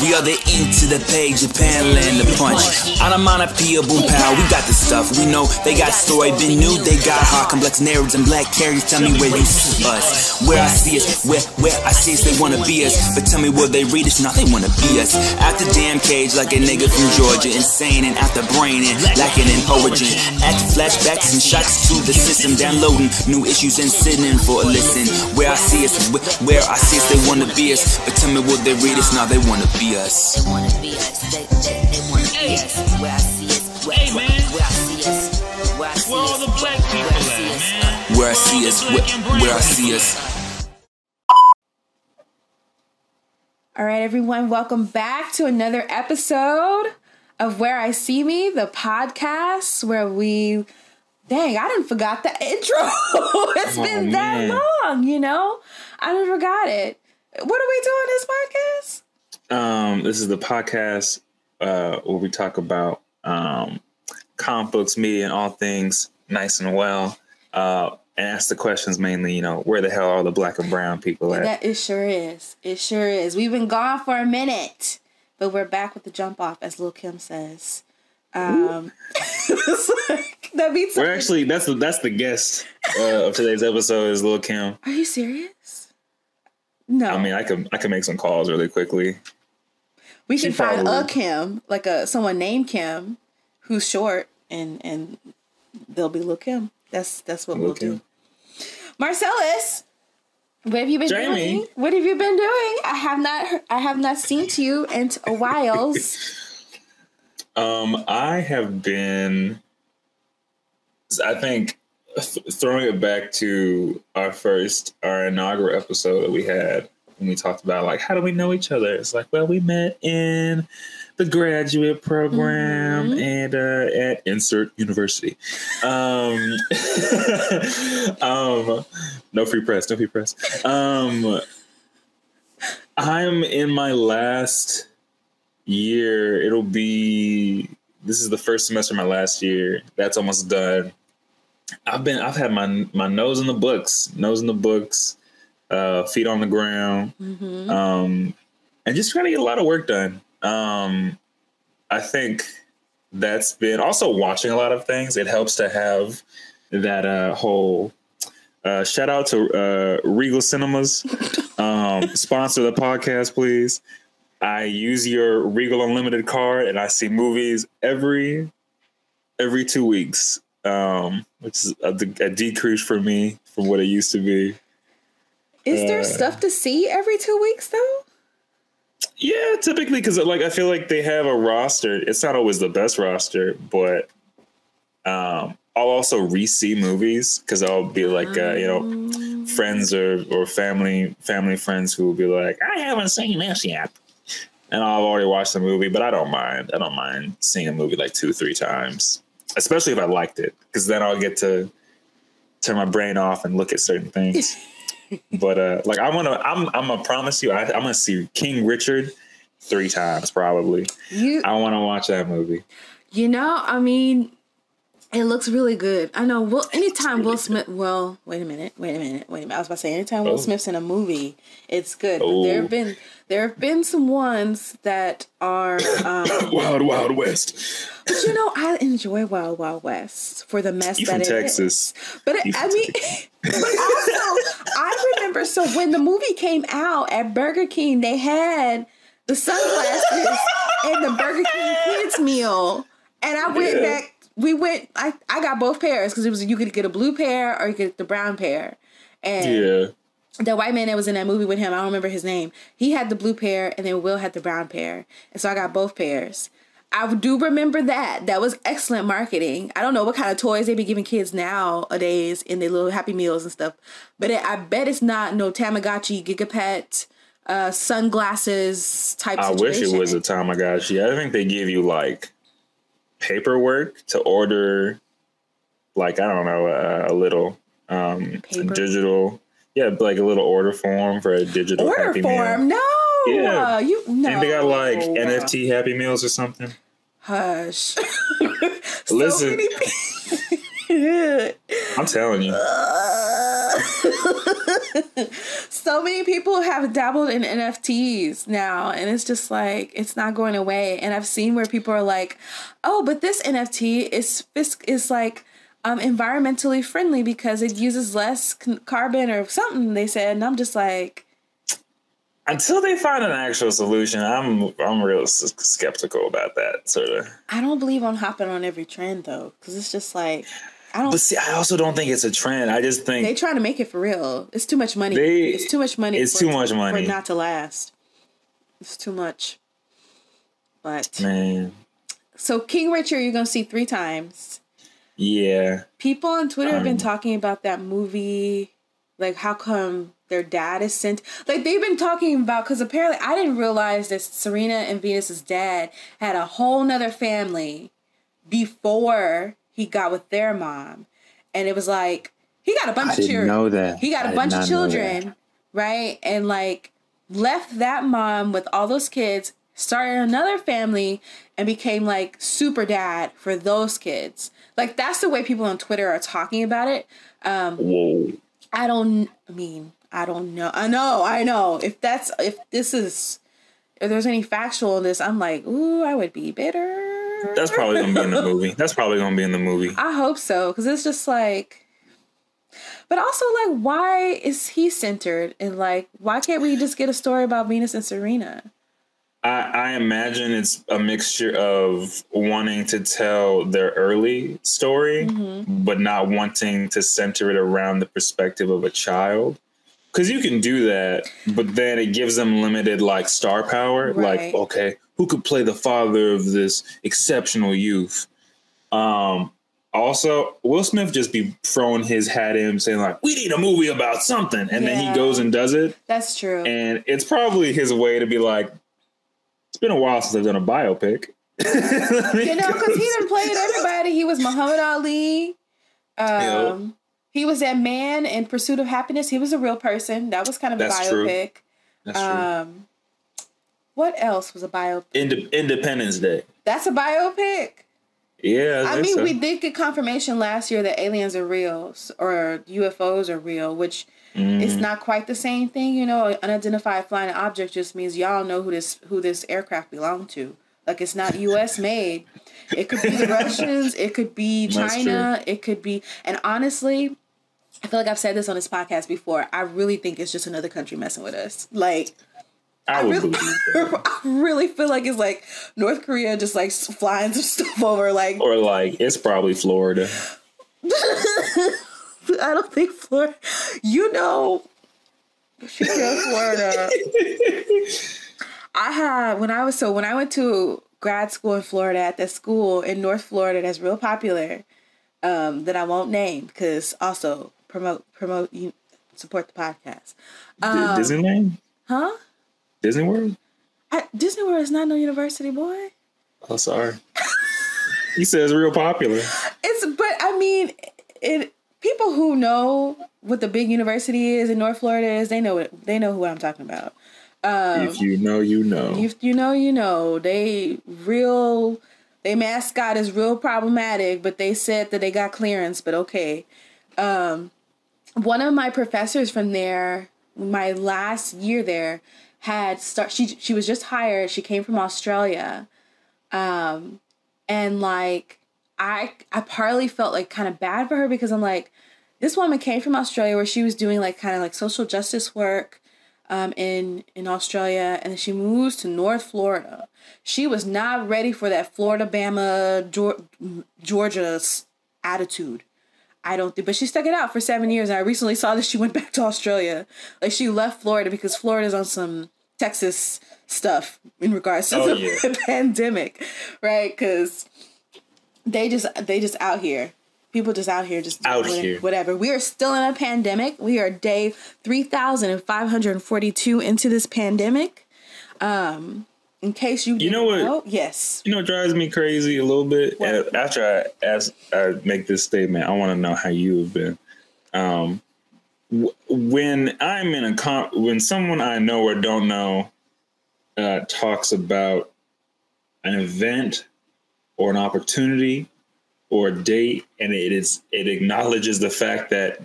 We are the ink to the page, Japan land the punch. On Onomatopoeia, boom pow, we got the stuff. We know they got story, been new, they got hard, complex narratives and black characters. Tell me where you see us. Where I see us, where, where I see us, they wanna be us. But tell me will they read us? Now they wanna be us. Out the damn cage like a nigga from Georgia, insane and out the brain and lacking in origin. Act flashbacks and shots to the system, downloading new issues and sitting for a listen. Where I see us, where, where I see us, they wanna be us. But tell me will they read us? Now they wanna be us. They wanna be us. They, they, they wanna be us. Where I see us. Where, Hey, where, man. where I see us. Where I see Where all us. the black people uh, Where I see at, us. man? Where I see us, where, where I see us. All right, everyone, welcome back to another episode of Where I See Me, the podcast where we. Dang, I didn't forgot the intro. it's Oh, been that man. long, you know? I didn't forgot it. What are we doing this podcast? Um, this is the podcast uh, where we talk about um, comic books, media, and all things nice and well, uh, and ask the questions mainly. You know, where the hell are the black and brown people at? That it sure is. It sure is. We've been gone for a minute, but we're back with the jump off, as Lil Kim says. Um, like, that means We're actually that's the that's the guest uh, of today's episode is Lil Kim. Are you serious? No. I mean, I can I can make some calls really quickly. We She can find a Kim, like a someone named Kim, who's short, and and they'll be Lil Kim. That's that's what Lil we'll Kim. do. Marcelese, what have you been Jamie. doing? What have you been doing? I have not heard, I have not seen to you in a while. Um, I have been, I think, th- throwing it back to our first, our inaugural episode that we had when we talked about like how do we know each other. It's like, well, we met in the graduate program and uh, at insert university. Um, um, no free press, no free press. Um, I'm in my last year. It'll be this is the first semester of my last year. That's almost done. I've been I've had my my nose in the books, nose in the books, uh, feet on the ground, um, and just trying to get a lot of work done. Um, I think that's been also watching a lot of things. It helps to have that uh, whole. Uh, shout out to uh, Regal Cinemas, um, sponsor the podcast, please. I use your Regal Unlimited card, and I see movies every every two weeks, um, which is a, a decrease for me from what it used to be. Is there Uh, stuff to see every two weeks though? Yeah, typically because like I feel like they have a roster. It's not always the best roster, but um, I'll also re-see movies because I'll be like uh, you know friends or or family family friends who will be like I haven't seen this yet, and I've already watched the movie, but I don't mind. I don't mind seeing a movie like two three times, especially if I liked it because then I'll get to turn my brain off and look at certain things. but uh like I want to I'm I'm gonna promise you I, I'm gonna see King Richard three times probably. You I want to watch that movie. You know, I mean, it looks really good. I know. Well, anytime Will Smith. Well, wait a minute. Wait a minute. Wait a minute. I was about to say, anytime Will Oh. Smith's in a movie, it's good. But there Oh. have been there have been some ones that are. Um, Wild Wild West. but you know, I enjoy Wild Wild West for the mess You that from it is. Texas? But it, I mean, but also, I remember. So when the movie came out at Burger King, they had the sunglasses and the Burger King kids meal, and I went Yeah. back. We went. I I got both pairs because it was you could get a blue pair or you could get the brown pair, and Yeah. the white man that was in that movie with him, I don't remember his name. He had the blue pair, and then Will had the brown pair, and so I got both pairs. I do remember that. That was excellent marketing. I don't know what kind of toys they be giving kids nowadays in their little Happy Meals and stuff, but it, I bet it's not no Tamagotchi, Gigapet, uh, sunglasses type. I wish it was a Tamagotchi. I think they give you like paperwork to order, like I don't know, uh, a little um, digital. Yeah, like a little order form for a digital order Happy Meal. form. No, Yeah. you no. And they got like NFT Happy Meals or something. Hush. So Listen. I'm telling you. so many people have dabbled in NFTs now, and it's just like it's not going away. And I've seen where people are like, "Oh, but this NFT is is like um, environmentally friendly because it uses less c- carbon or something." They said, and I'm just like, Until they find an actual solution, I'm I'm real s- skeptical about that sort of. I don't believe on hopping on every trend though, because it's just like I don't. But see, I also don't think it's a trend. I just think They trying to make it for real. It's too much money. They- it's too much money. it's for too it- much for money. it not to last. It's too much. But man, so King Richard, you're gonna see three times. yeah. People on Twitter have been Um, talking about that movie. Like, how come their dad is sent? Like, they've been talking about because apparently I didn't realize that Serena and Venus's dad had a whole nother family before he got with their mom, and it was like he got a bunch I of children. know that. He got I a bunch of children, right? And like left that mom with all those kids, started another family, and became like super dad for those kids. Like that's the way people on Twitter are talking about it. Um, Whoa. I don't I mean, I don't know. I know, I know. If that's if this is if there's any factual in this, I'm like, ooh, I would be bitter. That's probably gonna be in the movie. That's probably gonna be in the movie. I hope so, because it's just like but also like why is he centered and like why can't we just get a story about Venus and Serena? I, I imagine it's a mixture of wanting to tell their early story, Mm-hmm. but not wanting to center it around the perspective of a child. Because you can do that, but then it gives them limited like star power. Right. Like, okay, who could play the father of this exceptional youth? Um, also, Will Smith just be throwing his hat in, saying like, "We need a movie about something," and then he goes and does it That's true. and it's probably his way to be like, it's been a while since I've done a biopic. you know, because he done played everybody. He was Muhammad Ali. Um, he was that man in Pursuit of Happiness. He was a real person. That was kind of a That's true. biopic. That's true. What else was a biopic? Inde- Independence Day. That's a biopic. Yeah, I think mean, so. we did get confirmation last year that aliens are real or UFOs are real, which Mm. is not quite the same thing. You know, An unidentified flying object just means y'all know who this who this aircraft belonged to. Like it's not U.S. made. It could be the Russians. It could be China. It could be. And honestly, I feel like I've said this on this podcast before. I really think it's just another country messing with us. Like I would really. I really feel like it's like North Korea just like flying some stuff over. Like Or like, it's probably Florida. I don't think Florida. You know, she said Florida. I had when I was so when I went to grad school in Florida at that school in North Florida that's real popular. Um, that I won't name because also promote promote you support the podcast. Um, Disneyland? Huh? Disney World? I, Disney World is not no university, boy. Oh, sorry. he says real popular. It's but I mean, it people who know what the big university is in North Florida is they know it. They know who I'm talking about. if you know, you know. If you know, you know. They real. They mascot is real problematic, but they said that they got clearance. But okay. Um, one of my professors from there, my last year there, had start. She she was just hired. She came from Australia, um, and like I I partly felt like kind of bad for her because I'm like, this woman came from Australia where she was doing like kind of like social justice work um, in in Australia, and then she moves to North Florida. She was not ready for that Florida, Bama, Georgia attitude. I don't think, but she stuck it out for seven years. And I recently saw that she went back to Australia. Like she left Florida because Florida's on some Texas stuff in regards to Oh, the yeah. pandemic, right? Because they just they just out here. People just out here just Out whatever, here. whatever. We are still in a pandemic. We are day three thousand and five hundred forty-two into this pandemic. Um, in case you didn't know what? know, yes, You know what drives me crazy a little bit? What? After I ask, I make this statement, I want to know how you have been. Um, w- when I'm in a con, when someone I know or don't know uh, talks about an event or an opportunity or a date, and it is it acknowledges the fact that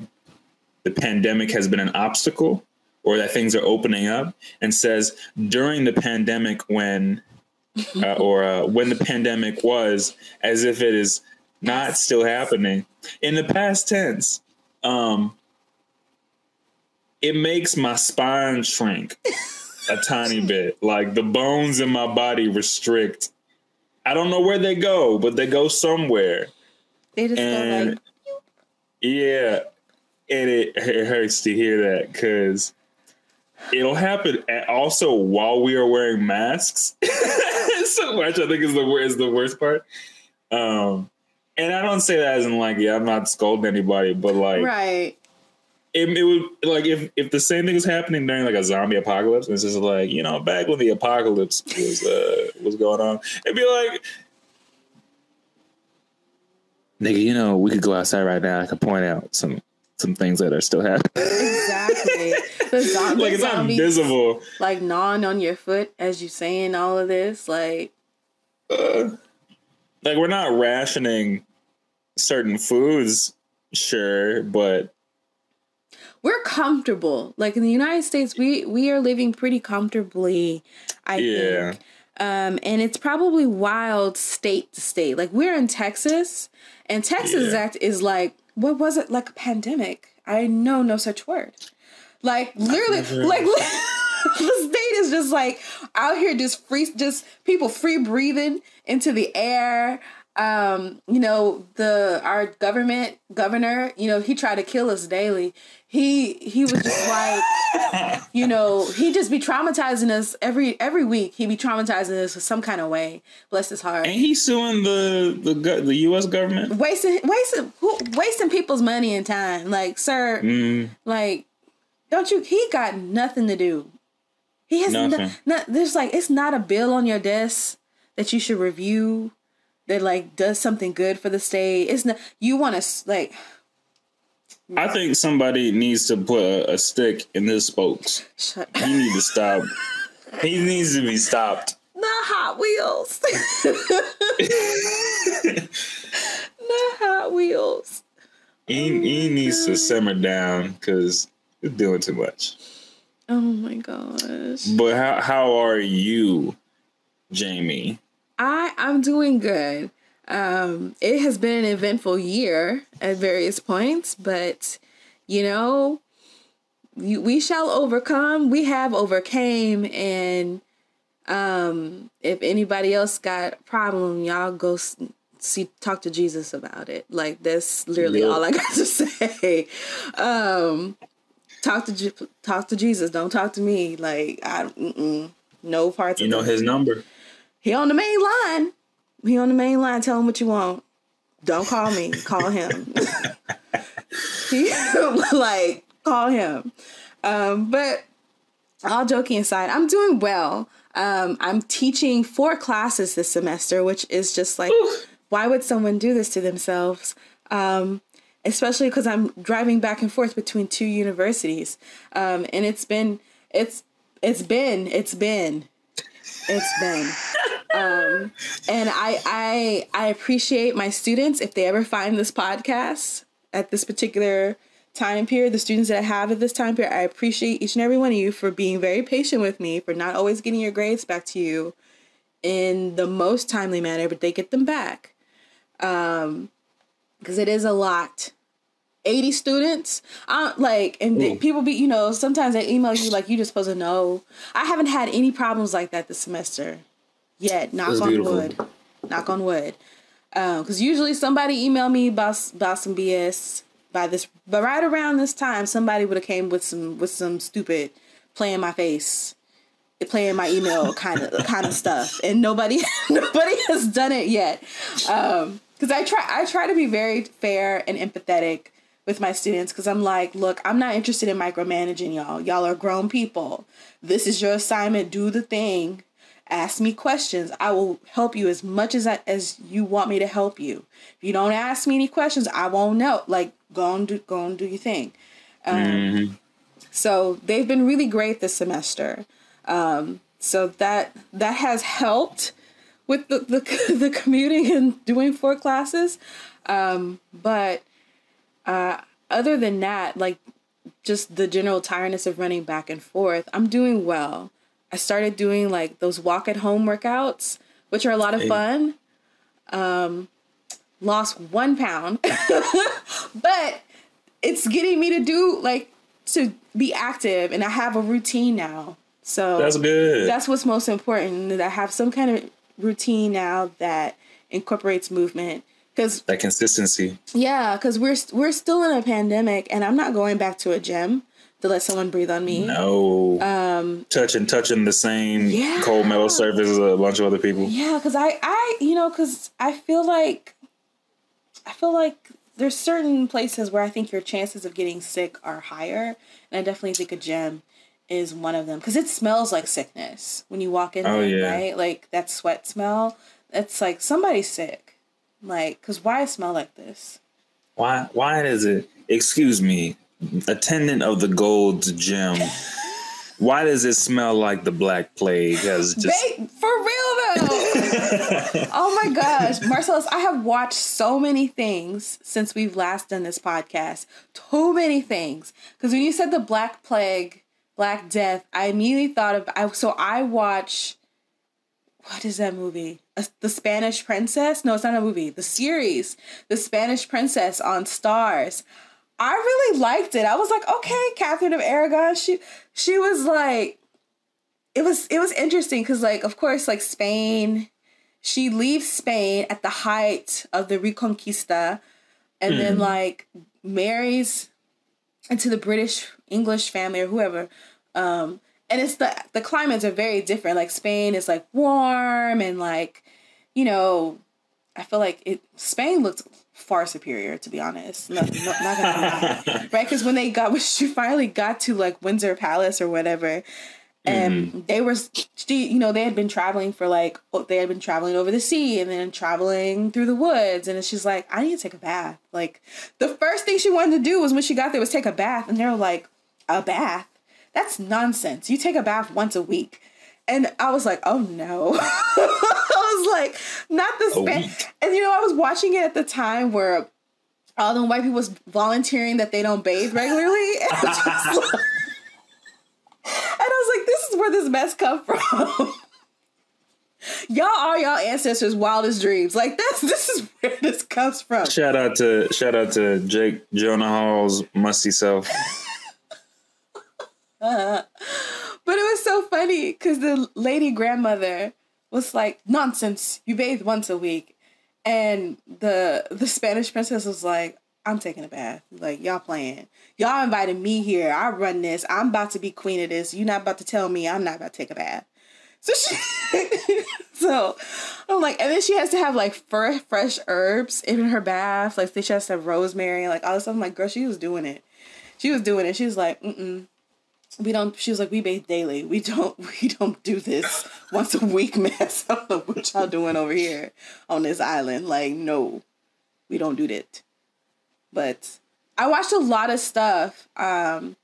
the pandemic has been an obstacle or that things are opening up, and says during the pandemic when, uh, or uh, when the pandemic was, as if it is not still happening in the past tense. Um, it makes my spine shrink a tiny bit. Like the bones in my body restrict. I don't know where they go, but they go somewhere. They just go And like, yeah, and it, it hurts to hear that because it'll happen at- also while we are wearing masks. so much I think is the is the worst part. Um, and I don't say that as in like, yeah, I'm not scolding anybody, but like, right. it, it would like if if the same thing is happening during like a zombie apocalypse, and it's just like you know back when the apocalypse was uh was going on, it'd be like, nigga, you know we could go outside right now. I could point out some some things that are still happening. Exactly. the zombie, like it's not zombies, visible. like gnawing on your foot as you saying all of this. Like, Uh, like we're not rationing certain foods, sure, but we're comfortable. Like in the United States, we we are living pretty comfortably. I Yeah. think. Um, and it's probably wild state to state. Like we're in Texas, and Texas Yeah. act is like what was it like a pandemic? I know no such word. Like literally, like the state is just like out here, just free, just people free breathing into the air. Um, you know, the our government governor, you know, he tried to kill us daily. He he was just like, you know, he just be traumatizing us every every week. He be traumatizing us in some kind of way. Bless his heart. ain't he suing the the go- the U.S. government? wasting wasting who, wasting people's money and time. Like, sir, Mm, like, don't you? He got nothing to do. He has Nothing. no, There's like, it's not a bill on your desk that you should review. That like does something good for the state. It's not. You want to like. I think somebody needs to put a, a stick in his spokes. Shut. He need to stop. he needs to be stopped. The Hot Wheels. the Hot Wheels. He oh he needs to simmer down because he's doing too much. Oh my gosh. But how how are you, Jamie? I I'm doing good. Um, it has been an eventful year at various points, but you know, you, we shall overcome. We have overcame, and um, if anybody else got a problem, y'all go s- see talk to Jesus about it. Like that's literally Yep. all I got to say. Um, talk to talk to Jesus. Don't talk to me. Like I mm-mm, no parts. You know his number. He on the main line. He on the main line. Tell him what you want. Don't call me. call him. he like call him. Um, but all joking aside, I'm doing well. Um, I'm teaching four classes this semester, which is just like, why would someone do this to themselves? Um, especially because I'm driving back and forth between two universities, um, and it's been, it's, it's been, it's been, it's been. Um, and I, I, I appreciate my students if they ever find this podcast at this particular time period, the students that I have at this time period, I appreciate each and every one of you for being very patient with me, for not always getting your grades back to you in the most timely manner, but they get them back. Um, because it is a lot. 80 students. I don't like and people be, you know, sometimes they email you like you're just supposed to know. I haven't had any problems like that this semester yet. Knock That's on beautiful. wood. Knock on wood. Um, because usually somebody email me about about some BS by this, but right around this time, somebody would have came with some with some stupid playing my face, playing my email kind of kind of stuff, and nobody nobody has done it yet. Um, because I try I try to be very fair and empathetic with my students because I'm like, look, I'm not interested in micromanaging y'all. Y'all are grown people. This is your assignment. Do the thing. Ask me questions. I will help you as much as I, as you want me to help you. If you don't ask me any questions i won't know. Like go and do go and do your thing. Um, so they've been really great this semester. Um, so that that has helped with the the, the commuting and doing four classes. Um, but uh, other than that like just the general tiredness of running back and forth, I'm doing well. I started doing like those walk at home workouts, which are a lot of Hey. fun. Um, lost one pound, but it's getting me to do like to be active, and I have a routine now. So That's good. that's what's most important. That I have some kind of routine now that incorporates movement. Because that consistency. yeah, because we're we're still in a pandemic, and I'm not going back to a gym to let someone breathe on me. No. Um, touching touching the same Yeah. cold metal surface as a bunch of other people. Yeah, because I I you know because I feel like I feel like there's certain places where I think your chances of getting sick are higher, and I definitely think a gym is one of them because it smells like sickness when you walk in Oh, there, yeah. right? Like that sweat smell. It's like somebody's sick. Like, cause why it smell like this? Why why does it excuse me, attendant of the Gold's Gym? Why does it smell like the Black Plague? Has just Ba- for real though. oh my gosh, Marcelese, I have watched so many things since we've last done this podcast. Too many things. Because when you said the Black Plague, Black Death, I immediately thought of. I so I watch. What is that movie? The Spanish Princess? No, it's not a movie. The series, The Spanish Princess on Starz. I really liked it. I was like, okay, Catherine of Aragon. She she was like it was it was interesting because like of course like Spain, she leaves Spain at the height of the Reconquista, and then like marries into the British English family or whoever. Um, and it's the the climates are very different. Like Spain is like warm and like, you know, I feel like it. Spain looked far superior to be honest. No, no, not gonna lie, right? Because when they got, when she finally got to like Windsor Palace or whatever, and mm-hmm. they were, she, you know, they had been traveling for like oh, they had been traveling over the sea and then traveling through the woods, and she's like, I need to take a bath. Like the first thing she wanted to do was when she got there was take a bath, and they were like, a bath? That's nonsense. You take a bath once a week. And I was like, oh no. I was like, not the span. And you know, I was watching it at the time where all the white people was volunteering that they don't bathe regularly. And I was, just like- and I was like, this is where this mess come from. y'all are y'all ancestors' wildest dreams. Like this, this is where this comes from. shout out to shout out to Jake Gyllenhaal's musty self. But it was so funny because the lady grandmother was like, "Nonsense! You bathe once a week," and the the Spanish princess was like, "I'm taking a bath. Like y'all playing. Y'all invited me here. I run this. I'm about to be queen of this. You're not about to tell me I'm not about to take a bath." So she, so I'm like, and then she has to have like fr- fresh herbs in her bath. Like she has to have rosemary like all this stuff. I'm like, girl, she was doing it. She was doing it. She was like, mm mm we don't she was like we bathe daily. We don't we don't do this once a week mess i don't know what y'all doing over here on this island? Like no we don't do that. But i watched a lot of stuff. Um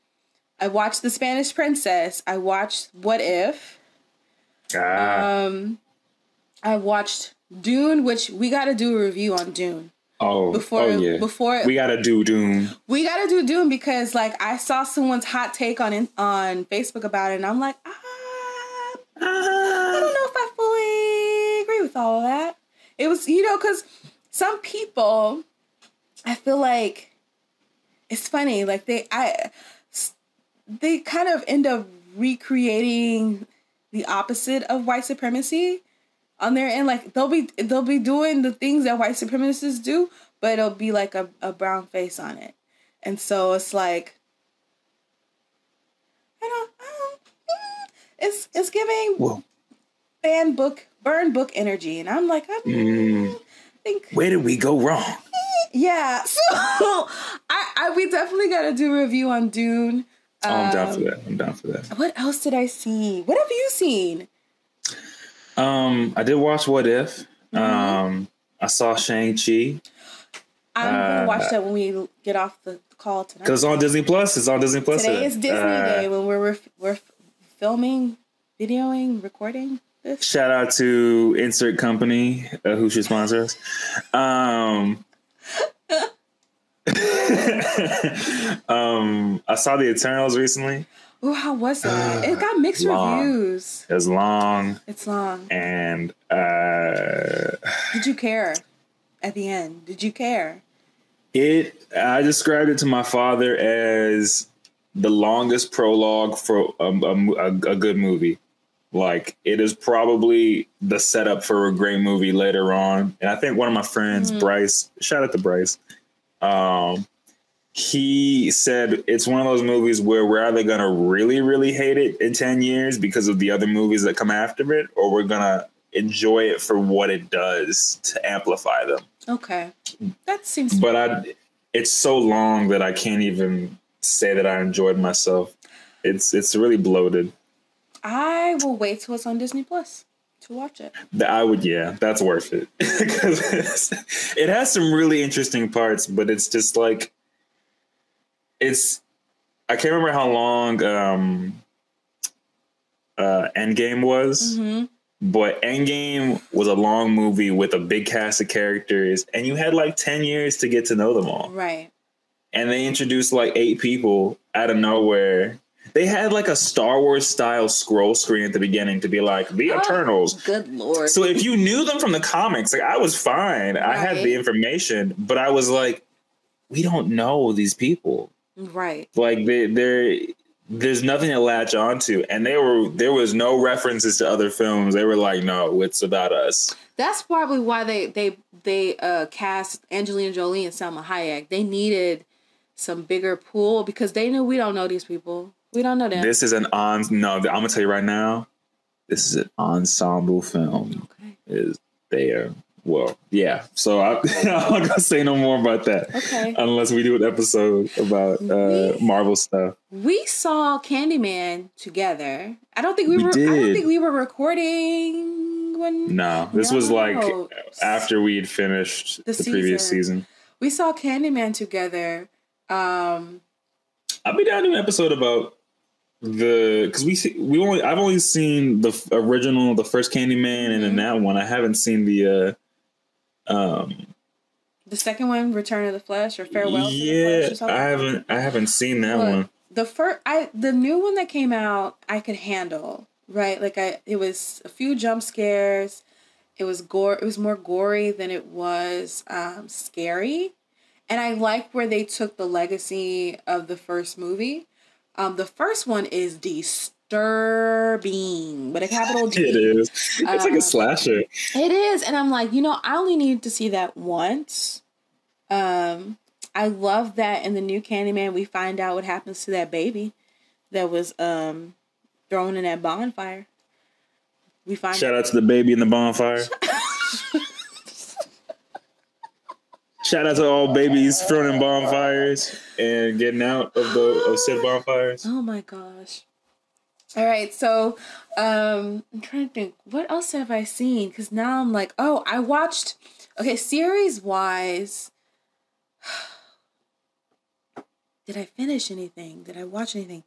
i watched the spanish princess. I watched what if. Ah, um i watched dune which we got to do a review on dune oh, before oh yeah. before we gotta do Dune. we gotta do Dune because like I saw someone's hot take on in, on Facebook about it, and I'm like, ah, I don't know if I fully agree with all of that. It was, you know, because some people, I feel like it's funny, like they, I they kind of end up recreating the opposite of white supremacy on their end. Like they'll be they'll be doing the things that white supremacists do, but it'll be like a, a brown face on it. And so it's like I don't, I don't mm, it's it's giving Whoa. fan book burn book energy. And I'm like, I Mm. think Where did we go wrong? yeah. So I, I we definitely gotta do a review on Dune. Oh, I'm down for Um, that. I'm down for that. What else did I see? What have you seen? Um, I did watch What If. Mm-hmm. Um, I saw Shang Chi I'm gonna Uh, watch that when we get off the call tonight. because it's on Disney Plus. It's on Disney Plus. Today is Disney Uh, Day when we're ref- we're filming, videoing, recording this. Shout out to insert company uh, who should sponsor us. Um, um, I saw the Eternals recently. Ooh, how was that? It got mixed Long. reviews. It's long It's long. and uh, Did you care at the end? Did you care? it. I described it to my father as the longest prologue for a, a, a good movie. Like it is probably the setup for a great movie later on. And I think one of my friends, Bryce, shout out to Bryce. Um, he said it's one of those movies where we're either gonna really, really hate it in ten years because of the other movies that come after it, or we're gonna enjoy it for what it does to amplify them. Okay, that seems. But I, it's so long that I can't even say that I enjoyed myself. It's it's really bloated. I will wait till it's on Disney Plus to watch it. I would, yeah, that's worth it because it has some really interesting parts, but it's just like it's. I can't remember how long um, uh, Endgame was, Mhm. but Endgame was a long movie with a big cast of characters, and you had like ten years to get to know them all. Right. and they introduced like eight people out of nowhere. They had like a Star Wars style scroll screen at the beginning to be like the Oh. Eternals. Good lord. So if you knew them from the comics, like I was fine. I had the information, but I was like, we don't know these people. Right. Like they they're there's nothing to latch onto. And they were there was no references to other films. They were like, no, it's about us. That's probably why they they they uh cast Angelina Jolie and Salma Hayek. They needed some bigger pool because they knew we don't know these people. We don't know them. This is an on no, I'm gonna tell you right now, this is an ensemble film. okay. is there. Well, yeah. So I, I'm not gonna say no more about that Okay. unless we do an episode about uh, We- Marvel stuff. We saw Candyman together. I don't think we, We were. I don't think we were recording when No, this was like after we had finished the, The previous season. season. we saw Candyman together. Um, I'll be down to an episode about the because we see, we only I've only seen the original, the first Candyman, and Mm-hmm. then that one. I haven't seen the uh um the second one, Return of the Flesh or Farewell. to the yeah Flesh or something. I haven't I haven't seen that Look, one. The first, I the new one that came out, I could handle. Right, like I, it was a few jump scares. It was gore. It was more gory than it was um, scary, and I like where they took the legacy of the first movie. Um, the first one is disturbing, but a capital D. It is. It's like Um, a slasher. It is, and I'm like, you know, I only need to see that once. Um, I love that in the new Candyman, we find out what happens to that baby that was um thrown in that bonfire. We find Shout out to the baby in the bonfire. Shout out to all babies thrown in bonfires and getting out of the of said bonfires. Oh my gosh. All right, so um I'm trying to think what else have I seen cuz now I'm like, oh, I watched okay, series wise Did I finish anything? Did I watch anything?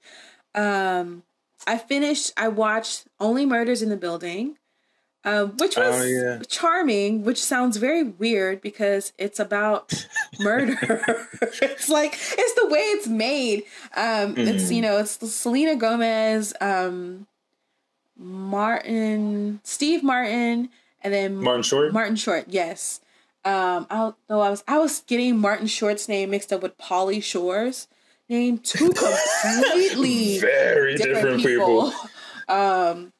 Um I finished I watched Only Murders in the Building. Um, which was Oh, yeah. charming, which sounds very weird because it's about murder. it's like it's the way it's made. Um, It's you know it's Selena Gomez, um, Martin, Steve Martin, and then Martin Short? Martin Short, yes. Um, I know. I was I was getting Martin Short's name mixed up with Pauly Shore's name. Two completely Very different, people. um,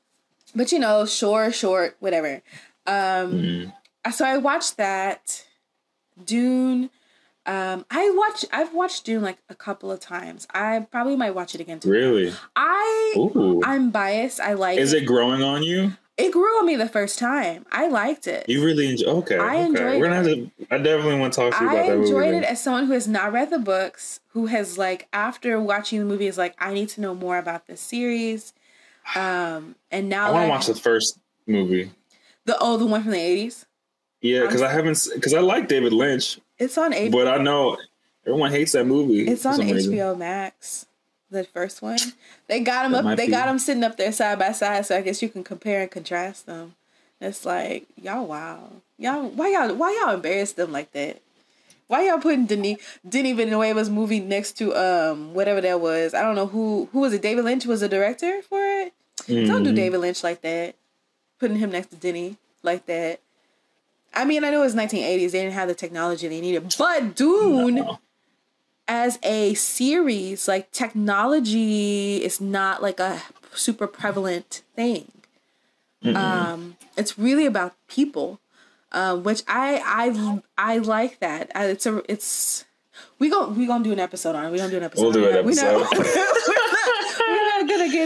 but you know, Shore, Short, whatever. Um, Mm-hmm. so I watched that. Dune. Um, I watch. I've watched Dune like a couple of times. I probably might watch it again. Too. Really? I Ooh. I'm biased. I like Is it. it growing on you? It grew on me the first time. I liked it. You really enjoy okay. I okay. enjoyed We're gonna have to I definitely want to talk to you I about that movie. enjoyed it as someone who has not read the books, who has like after watching the movie is like, I need to know more about this series. Um, and now I want to watch the first movie. the oh the one from the eighties. Yeah, because I haven't because I like David Lynch, It's on HBO. but I know everyone hates that movie. It's on some reason. HBO Max. The first one. They got them That up. They be- got them sitting up there side by side, so I guess you can compare and contrast them. It's like y'all, wow, y'all, why y'all, why y'all embarrass them like that? Why y'all putting Denis Denis Villeneuve's movie next to um whatever that was? I don't know who who was it. David Lynch was the director for it. Don't do Mhm. David Lynch like that. Putting him next to Denny like that. I mean, I know it's 1980s. They didn't have the technology they needed, but Dune No. as a series, like technology is not like a super prevalent thing. Um, it's really about people, um, which I I I like that. I, it's a it's we go we gonna do an episode on it. We gonna do an episode. We'll do on it. an episode.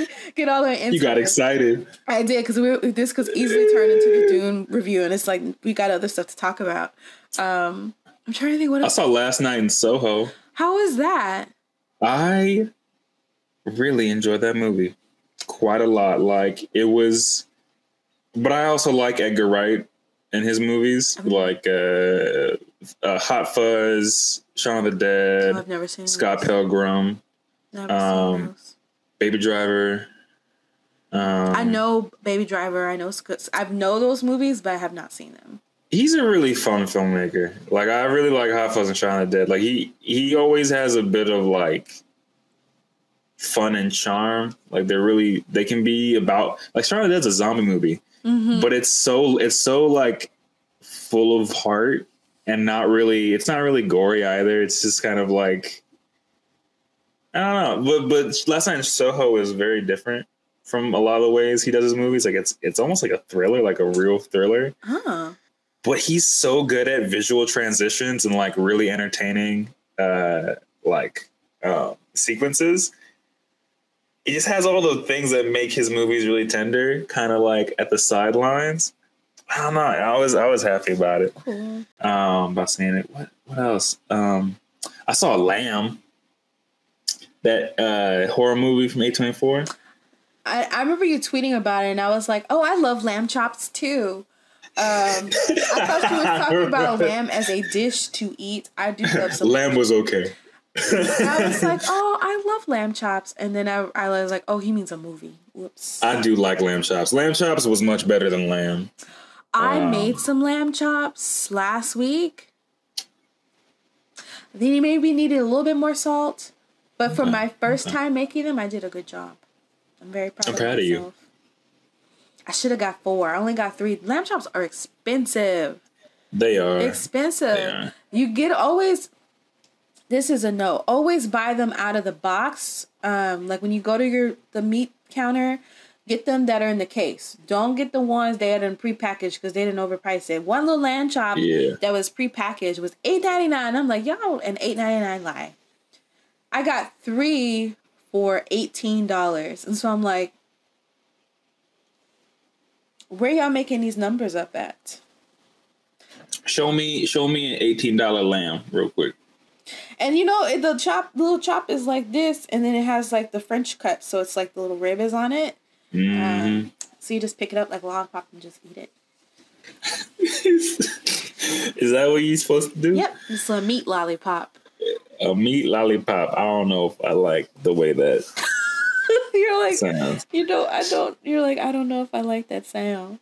we're not, we're not gonna get all the into You got excited. I did because we this could easily turn into the Dune review, and it's like we got other stuff to talk about. Um, I'm trying to think what I saw last night in Soho. How was that? I really enjoyed that movie quite a lot. Like it was, but I also like Edgar Wright and his movies, like uh, uh, Hot Fuzz, Shaun of the Dead, Oh, I've never seen Scott. Pilgrim, Never um. Baby Driver. Um, I know Baby Driver. I know I know those movies, but I have not seen them. he's a really fun filmmaker. Like I really like Hot Fuzz and Shaun of the Dead. Like he he always has a bit of like fun and charm. Like they're really they can be about like Shaun of the Dead's a zombie movie, but it's so it's so like full of heart and not really it's not really gory either. It's just kind of like I don't know. But but Last Night in Soho is very different from a lot of the ways he does his movies. Like it's it's almost like a thriller, like a real thriller Huh. but he's so good at visual transitions and like really entertaining uh like uh, sequences he just has all the things that make his movies really tender kind of like at the sidelines i don't know i was i was happy about it Cool. um about seeing it what what else um i saw lamb that uh horror movie from a24 I, I remember you tweeting about it, and I was like, "Oh, I love lamb chops too." Um, I thought you were talking about lamb as a dish to eat. I do love some. lamb was okay I was like, "Oh, I love lamb chops," and then I, I was like, "Oh, he means a movie." Whoops. i do like lamb chops lamb chops was much better than lamb I Wow. made some lamb chops last week. I think maybe needed a little bit more salt, but for my first time making them, I did a good job. I'm very proud. I'm of proud of you. I should have got four. I only got three. Lamb chops are expensive. they are Expensive. Yeah. You get always. This is a no. Always buy them out of the box. Um, like when you go to your the meat counter, get them that are in the case. Don't get the ones they had in prepackaged because they didn't overprice it. One little lamb chop Yeah. that was prepackaged was eight ninety nine. I'm like, y'all an eight ninety nine lie. I got three for eighteen dollars, and so I'm like, where y'all making these numbers up at? Show me, show me an eighteen dollar lamb, real quick. And you know, the chop, the little chop is like this, and then it has like the French cut, so it's like the little rib is on it. Mhm. Um, so you just pick it up like a lollipop and just eat it. Is that what you're supposed to do? Yep, it's a meat lollipop. A meat lollipop. I don't know if I like the way that You're like, sounds. you know, I don't. You're like, I don't know if I like that sound.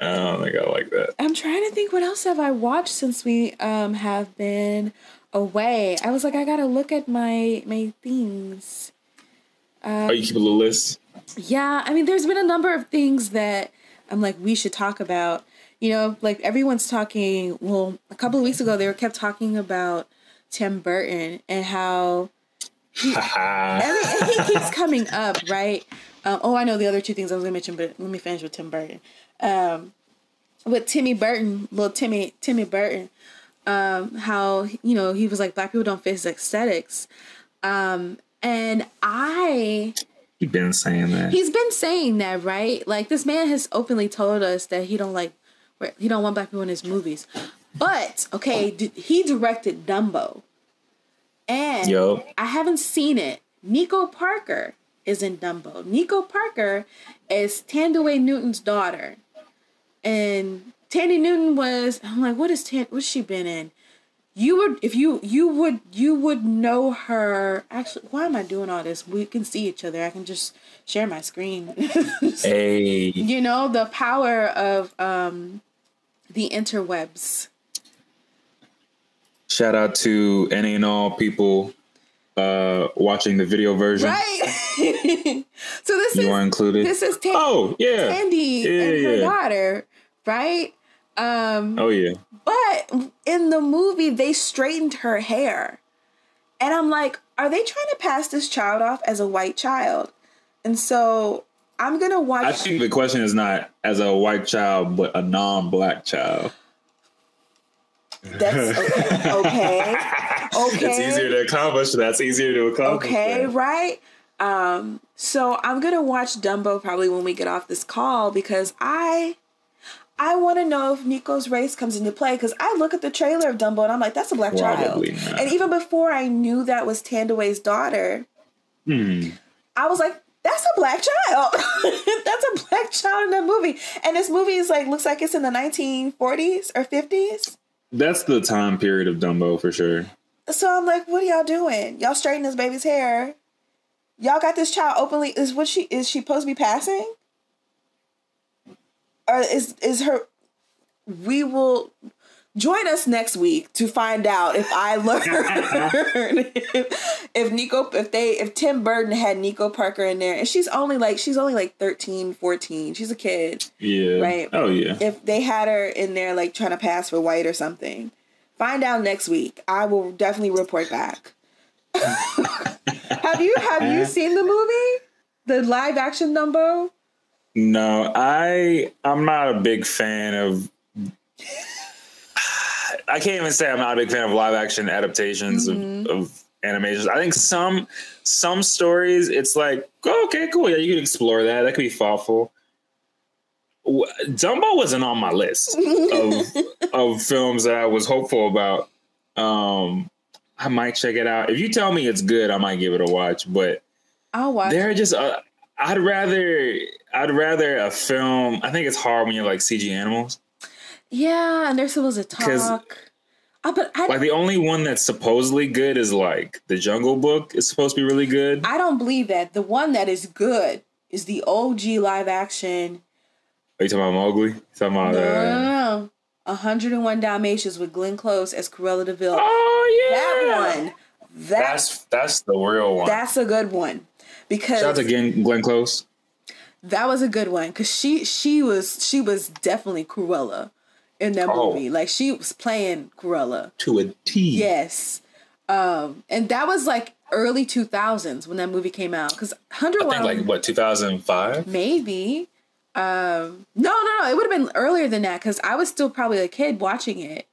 I don't think I like that. I'm trying to think what else have I watched since we um have been away. I was like, I gotta look at my my things. Oh, you keep a little list. Yeah, I mean, there's been a number of things that I'm like, we should talk about. You know, like everyone's talking. Well, a couple of weeks ago, they were kept talking about Tim Burton and how Haha. every, and he keeps coming up, right? Um, oh, I know the other two things I was gonna mention, but let me finish with Tim Burton. Um, with Timmy Burton, little Timmy Timmy Burton, um, how you know he was like black people don't face aesthetics, um, and I You've been saying that. he's been saying that right like this man has openly told us that he don't like he don't want black people in his movies but okay d- he directed dumbo. And Yo. i haven't seen it. Nico parker is in dumbo. Nico parker is Thandiwe newton's daughter. And Thandie newton was i'm like what is Tan- what's she been in? You would if you you would you would know her. Actually why am i doing all this? We can see each other. I can just share my screen. Hey. you know the power of um the interwebs Shout out to any and all people uh, watching the video version. Right. so this You is are included. this is Tan- oh yeah. Thandie Yeah, and her yeah. daughter, right? Um, Oh yeah. but in the movie, they straightened her hair, and I'm like, are they trying to pass this child off as a white child? And so I'm gonna watch. I think the question is not as a white child, but a non-black child. That's okay. Okay. okay. It's easier to accomplish. That's easier to accomplish. Okay, then. right? Um, so I'm gonna watch Dumbo probably when we get off this call because I I want to know if Nico's race comes into play because I look at the trailer of Dumbo and I'm like, that's a black Probably child. not. And even before I knew that was Thandiwe's daughter, Hmm. I was like, that's a black child. that's a black child in that movie. And this movie is like looks like it's in the 1940s or 50s. That's the time period of Dumbo for sure. So I'm like, what are y'all doing? Y'all straighten this baby's hair. Y'all got this child openly. Is what she is she supposed to be passing? Or is is her? We will join us next week to find out if I learn if, if Nico if they if Tim Burton had Nico Parker in there and she's only like she's only like 13, 14. She's a kid Yeah. Right. Oh yeah. if they had her in there like trying to pass for white or something. Find out next week. I will definitely report back. have you have you seen the movie? The live action Dumbo? No, I I'm not a big fan of. I can't even say I'm not a big fan of live action adaptations Mm-hmm. of, of animations. I think some some stories it's like oh, okay, cool, yeah, you can explore that. That could be thoughtful. Dumbo wasn't on my list of of films that I was hopeful about. Um, I might check it out. If you tell me it's good, I might give it a watch. But I'll watch. they're just uh, I'd rather I'd rather a film. I think it's hard when you're like CG animals. Yeah, and they're supposed to talk. Uh, but I Like the only one that's supposedly good is like the Jungle Book is supposed to be really good. I don't believe that. The one that is good is the OG live action. Are you talking about Mowgli? You talking about No, no, uh, no, no. 101 Dalmatians with Glenn Close as Cruella de Vil. Oh yeah, that one. That's That's that's the real one. that's a good one because Shout out to Glenn, Glenn Close. that was a good one because she she was she was definitely Cruella in that Oh. movie. Like she was playing Cruella. To a T. Yes, um, and that was like early two thousands when that movie came out. Because Hundred I think like what 2005. maybe. Um, no, no, no. It would have been earlier than that because I was still probably a kid watching it.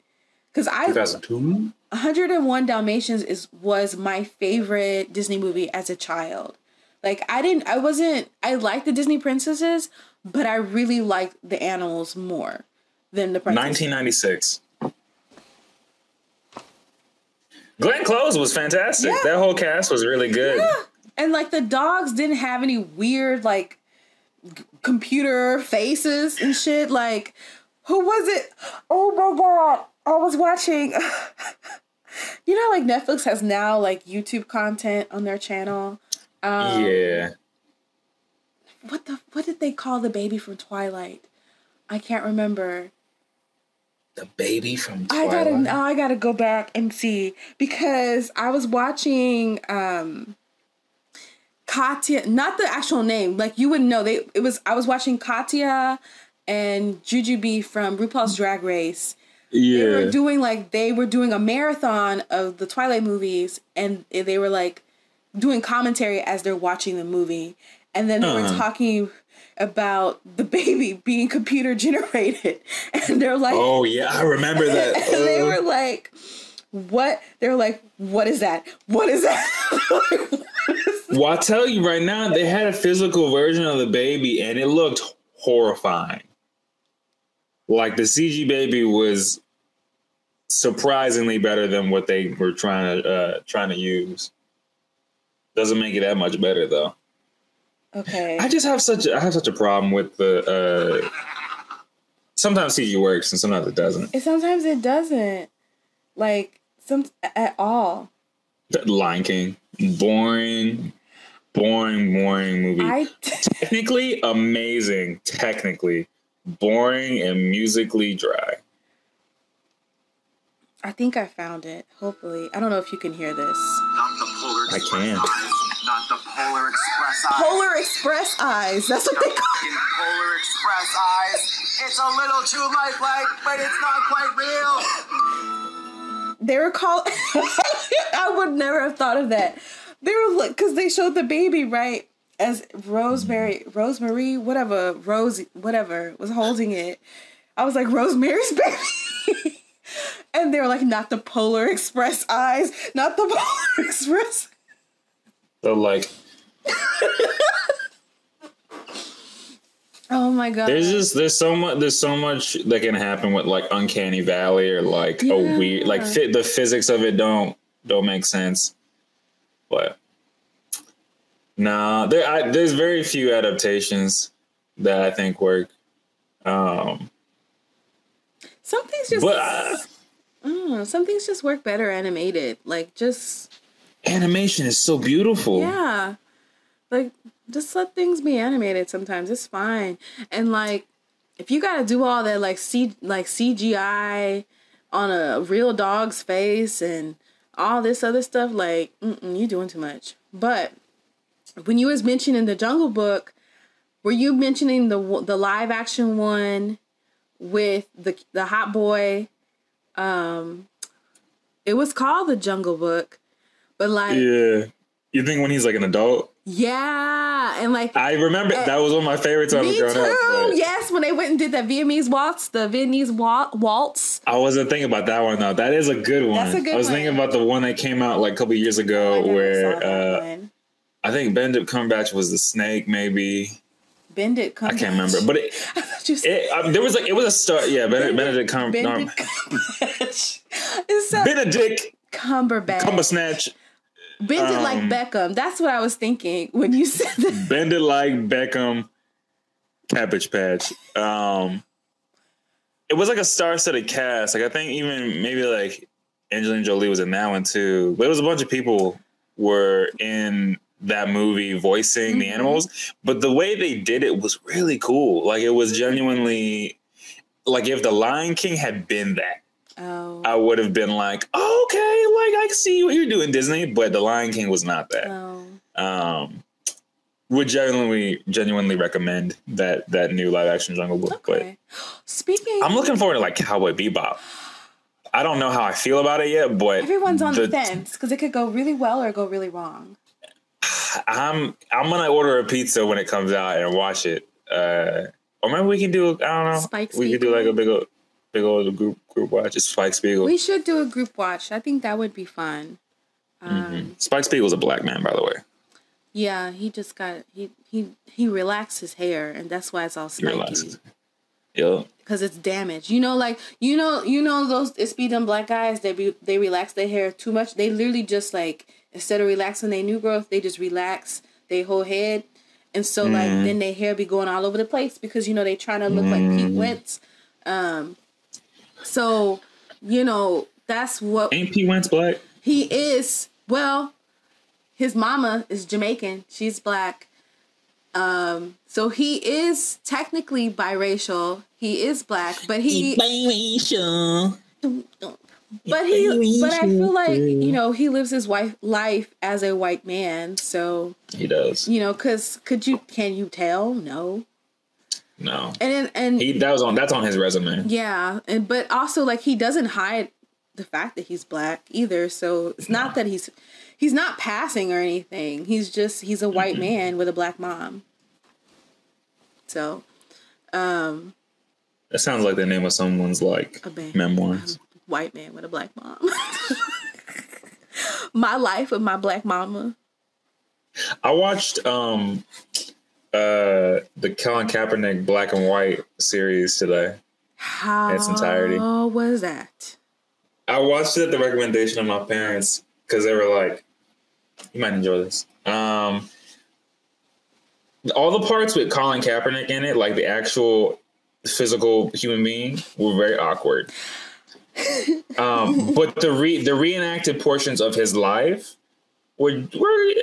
Because I 2002. 101 Dalmatians is was my favorite Disney movie as a child. Like I didn't I wasn't I liked the Disney princesses, but I really liked the animals more than the princesses. 1996. Glenn Close was fantastic. Yeah. That whole cast was really good. Yeah. And like the dogs didn't have any weird like g- computer faces and shit. Like who was it? Oh my god. I was watching You know like Netflix has now like YouTube content on their channel. Um, yeah. what the what did they call the baby from Twilight? I can't remember. The baby from I gotta now I gotta go back and see because I was watching um Katya, not the actual name, like you wouldn't know. They it was I was watching Katya and Jujubee from RuPaul's Drag Race. Yeah. They yeah. were doing like they were doing a marathon of the Twilight movies and they were like doing commentary as they're watching the movie. And then they were Uh-huh. talking about the baby being computer generated. And they're like oh yeah, I remember that. and they Uh, were like, "What?" They're like, "What is that? What is that?" Like, what is well, I tell you right now, they had a physical version of the baby, and it looked horrifying. Like the CG baby was surprisingly better than what they were trying to uh, trying to use. Doesn't make it that much better though. Okay. I just have such a, I have such a problem with the. Uh, sometimes CG works and sometimes it doesn't. and sometimes it doesn't, like some at all. Lion King, boring, boring, boring movie. I technically amazing, technically boring and musically dry. I think I found it. Hopefully, I don't know if you can hear this. Not the I can. Not the Polar Express eyes. Polar Express eyes. That's what they call. Fucking Polar Express eyes. It's a little too lifelike, but it's not quite real. They were called. I would never have thought of that. They were because they showed the baby right as Rosemary, Rosemary, whatever, Rose, whatever was holding it. I was like Rosemary's baby, and they were like, not the Polar Express eyes, not the Polar Express. Like, Oh my god! there's just there's so much there's so much that can happen with like uncanny valley or like Yeah. a weird like fit the physics of it don't don't make sense. But nah, there I, there's very few adaptations that I think work. Um, some things just, but uh, mm, some things just work better animated. Like just animation is so beautiful. Yeah. Like just let things be animated sometimes. It's fine. And like if you got to do all that like C like CGI on a real dog's face and all this other stuff like mm-mm, you doing too much. But when you was mentioning the Jungle Book, were you mentioning the the live action one with the the hot boy um it was called the Jungle Book. But like Yeah. You think when he's like an adult? Yeah, and like I remember that was one of my favorites when I was me growing too. up. Yes, when they went and did that Vietnamese waltz, the Vietnamese wa- waltz. I wasn't thinking about that one though. That is a good one. That's a good I was one. thinking about the one that came out like a couple years ago I where uh. I think Benedict Cumberbatch was the snake, maybe. Benedict it, I can't remember, but it, it um, there was like it was a start. Yeah, Benedict, Benedict Benedict Cumberbatch. Benedict Cumberbatch. Cumbersnatch. Bend it like um, Beckham. That's what I was thinking when you said that. Bend it like Beckham. Cabbage Patch. Um, it was like a star-studded cast. Like I think even maybe like Angelina Jolie was in that one too. But it was a bunch of people were in that movie voicing the Mhm. animals. But the way they did it was really cool. Like it was genuinely like if the Lion King had been that, Oh. I would have been like, oh, okay, like I see what you're doing, Disney. But the Lion King was not that oh. um would genuinely genuinely recommend that that new live action jungle book Okay. Speaking, i'm looking forward to like cowboy bebop i don't know how i feel about it yet but everyone's on the, the- fence because it could go really well or go really wrong. i'm i'm gonna order a pizza when it comes out and watch it uh or maybe we can do i don't know Spike we could do like a big old big old group group watch it's spike spiegel We should do a group watch. I think that would be fun. Um, spike spiegel's a black man by the way Yeah, he just got he he he relaxed his hair, and that's why it's all spiky yeah because it's damaged. You know, like you know, you know those it's be them black guys. They be they relax their hair too much. They literally just like instead of relaxing their new growth, they just relax their whole head, and so like then their hair be going all over the place because you know they trying to look like Pete Wentz. Um, so you know that's what ain't p. Wentz black? He is well his mama is jamaican. She's black. Um so he is technically biracial. He is black but he biracial. but he but i feel like you know he lives his wife life as a white man so he does. You know because could you can you tell? No no and and he that was on that's on his resume Yeah, and but also like he doesn't hide the fact that he's black either. So it's not that he's he's not passing or anything. He's just he's a white man with a black mom. So, um, That sounds like the name of someone's like memoirs. white man with a black mom. my life with my black mama. I watched um uh the Colin Kaepernick Black and White series today. How its entirety. was that? I watched it at the recommendation of my parents because they were like, "You might enjoy this." Um, all the parts with Colin Kaepernick in it, like the actual physical human being, were very awkward. um, but the re- the reenacted portions of his life were were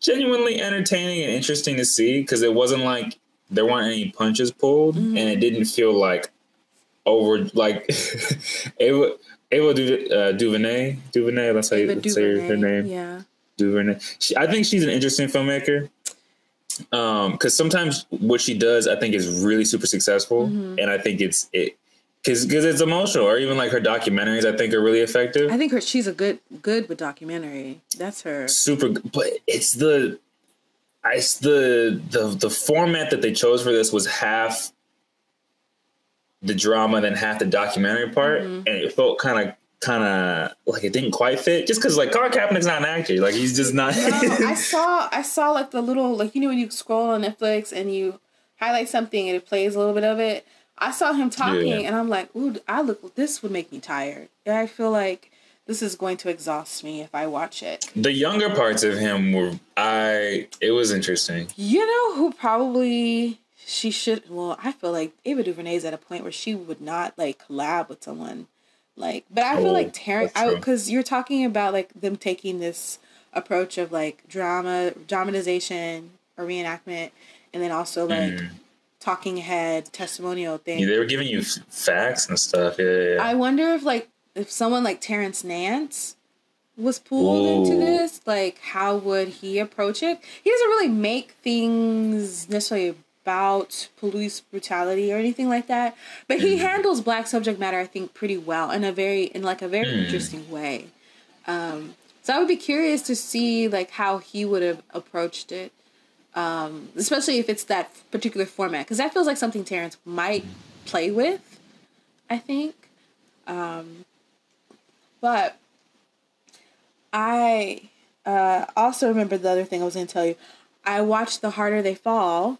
genuinely entertaining and interesting to see because it wasn't like there weren't any punches pulled, and it didn't feel like over like it. wa- Ava Du- uh, DuVernay. DuVernay. That's how you Ava say her, her name. Yeah. DuVernay. She, I think she's an interesting filmmaker. Um, because sometimes what she does, I think, is really super successful, Mm-hmm. and I think it's it because it's emotional, or even like her documentaries, I think are really effective. I think her she's a good good with documentary. That's her. super but it's the it's the the the format that they chose for this was half the drama then half the documentary part Mm-hmm. and it felt kind of kind of like it didn't quite fit just because like Colin Kaepernick's not an actor like he's just not No, I saw I saw like the little like you know when you scroll on Netflix and you highlight something and it plays a little bit of it. I saw him talking Yeah. and I'm like, ooh, I look this would make me tired. And I feel like this is going to exhaust me if I watch it. the younger parts of him were I it was interesting You know who probably she should well, I feel like Ava DuVernay is at a point where she would not like collab with someone like but I feel Oh, like Terrence true. because you're talking about like them taking this approach of like drama dramatization or reenactment and then also like Mm. Talking head testimonial thing. Yeah, they were giving you f- facts and stuff yeah, yeah, yeah. I wonder if like if someone like Terrence Nance was pulled into this, like how would he approach it? He doesn't really make things necessarily about police brutality or anything like that, but he handles black subject matter I think pretty well in a very in like a very interesting way. Um, so I would be curious to see like how he would have approached it. Um, especially if it's that particular format, because that feels like something Terrence might play with. I think. Um, but I uh, also remember the other thing I was going to tell you. I watched The Harder They Fall.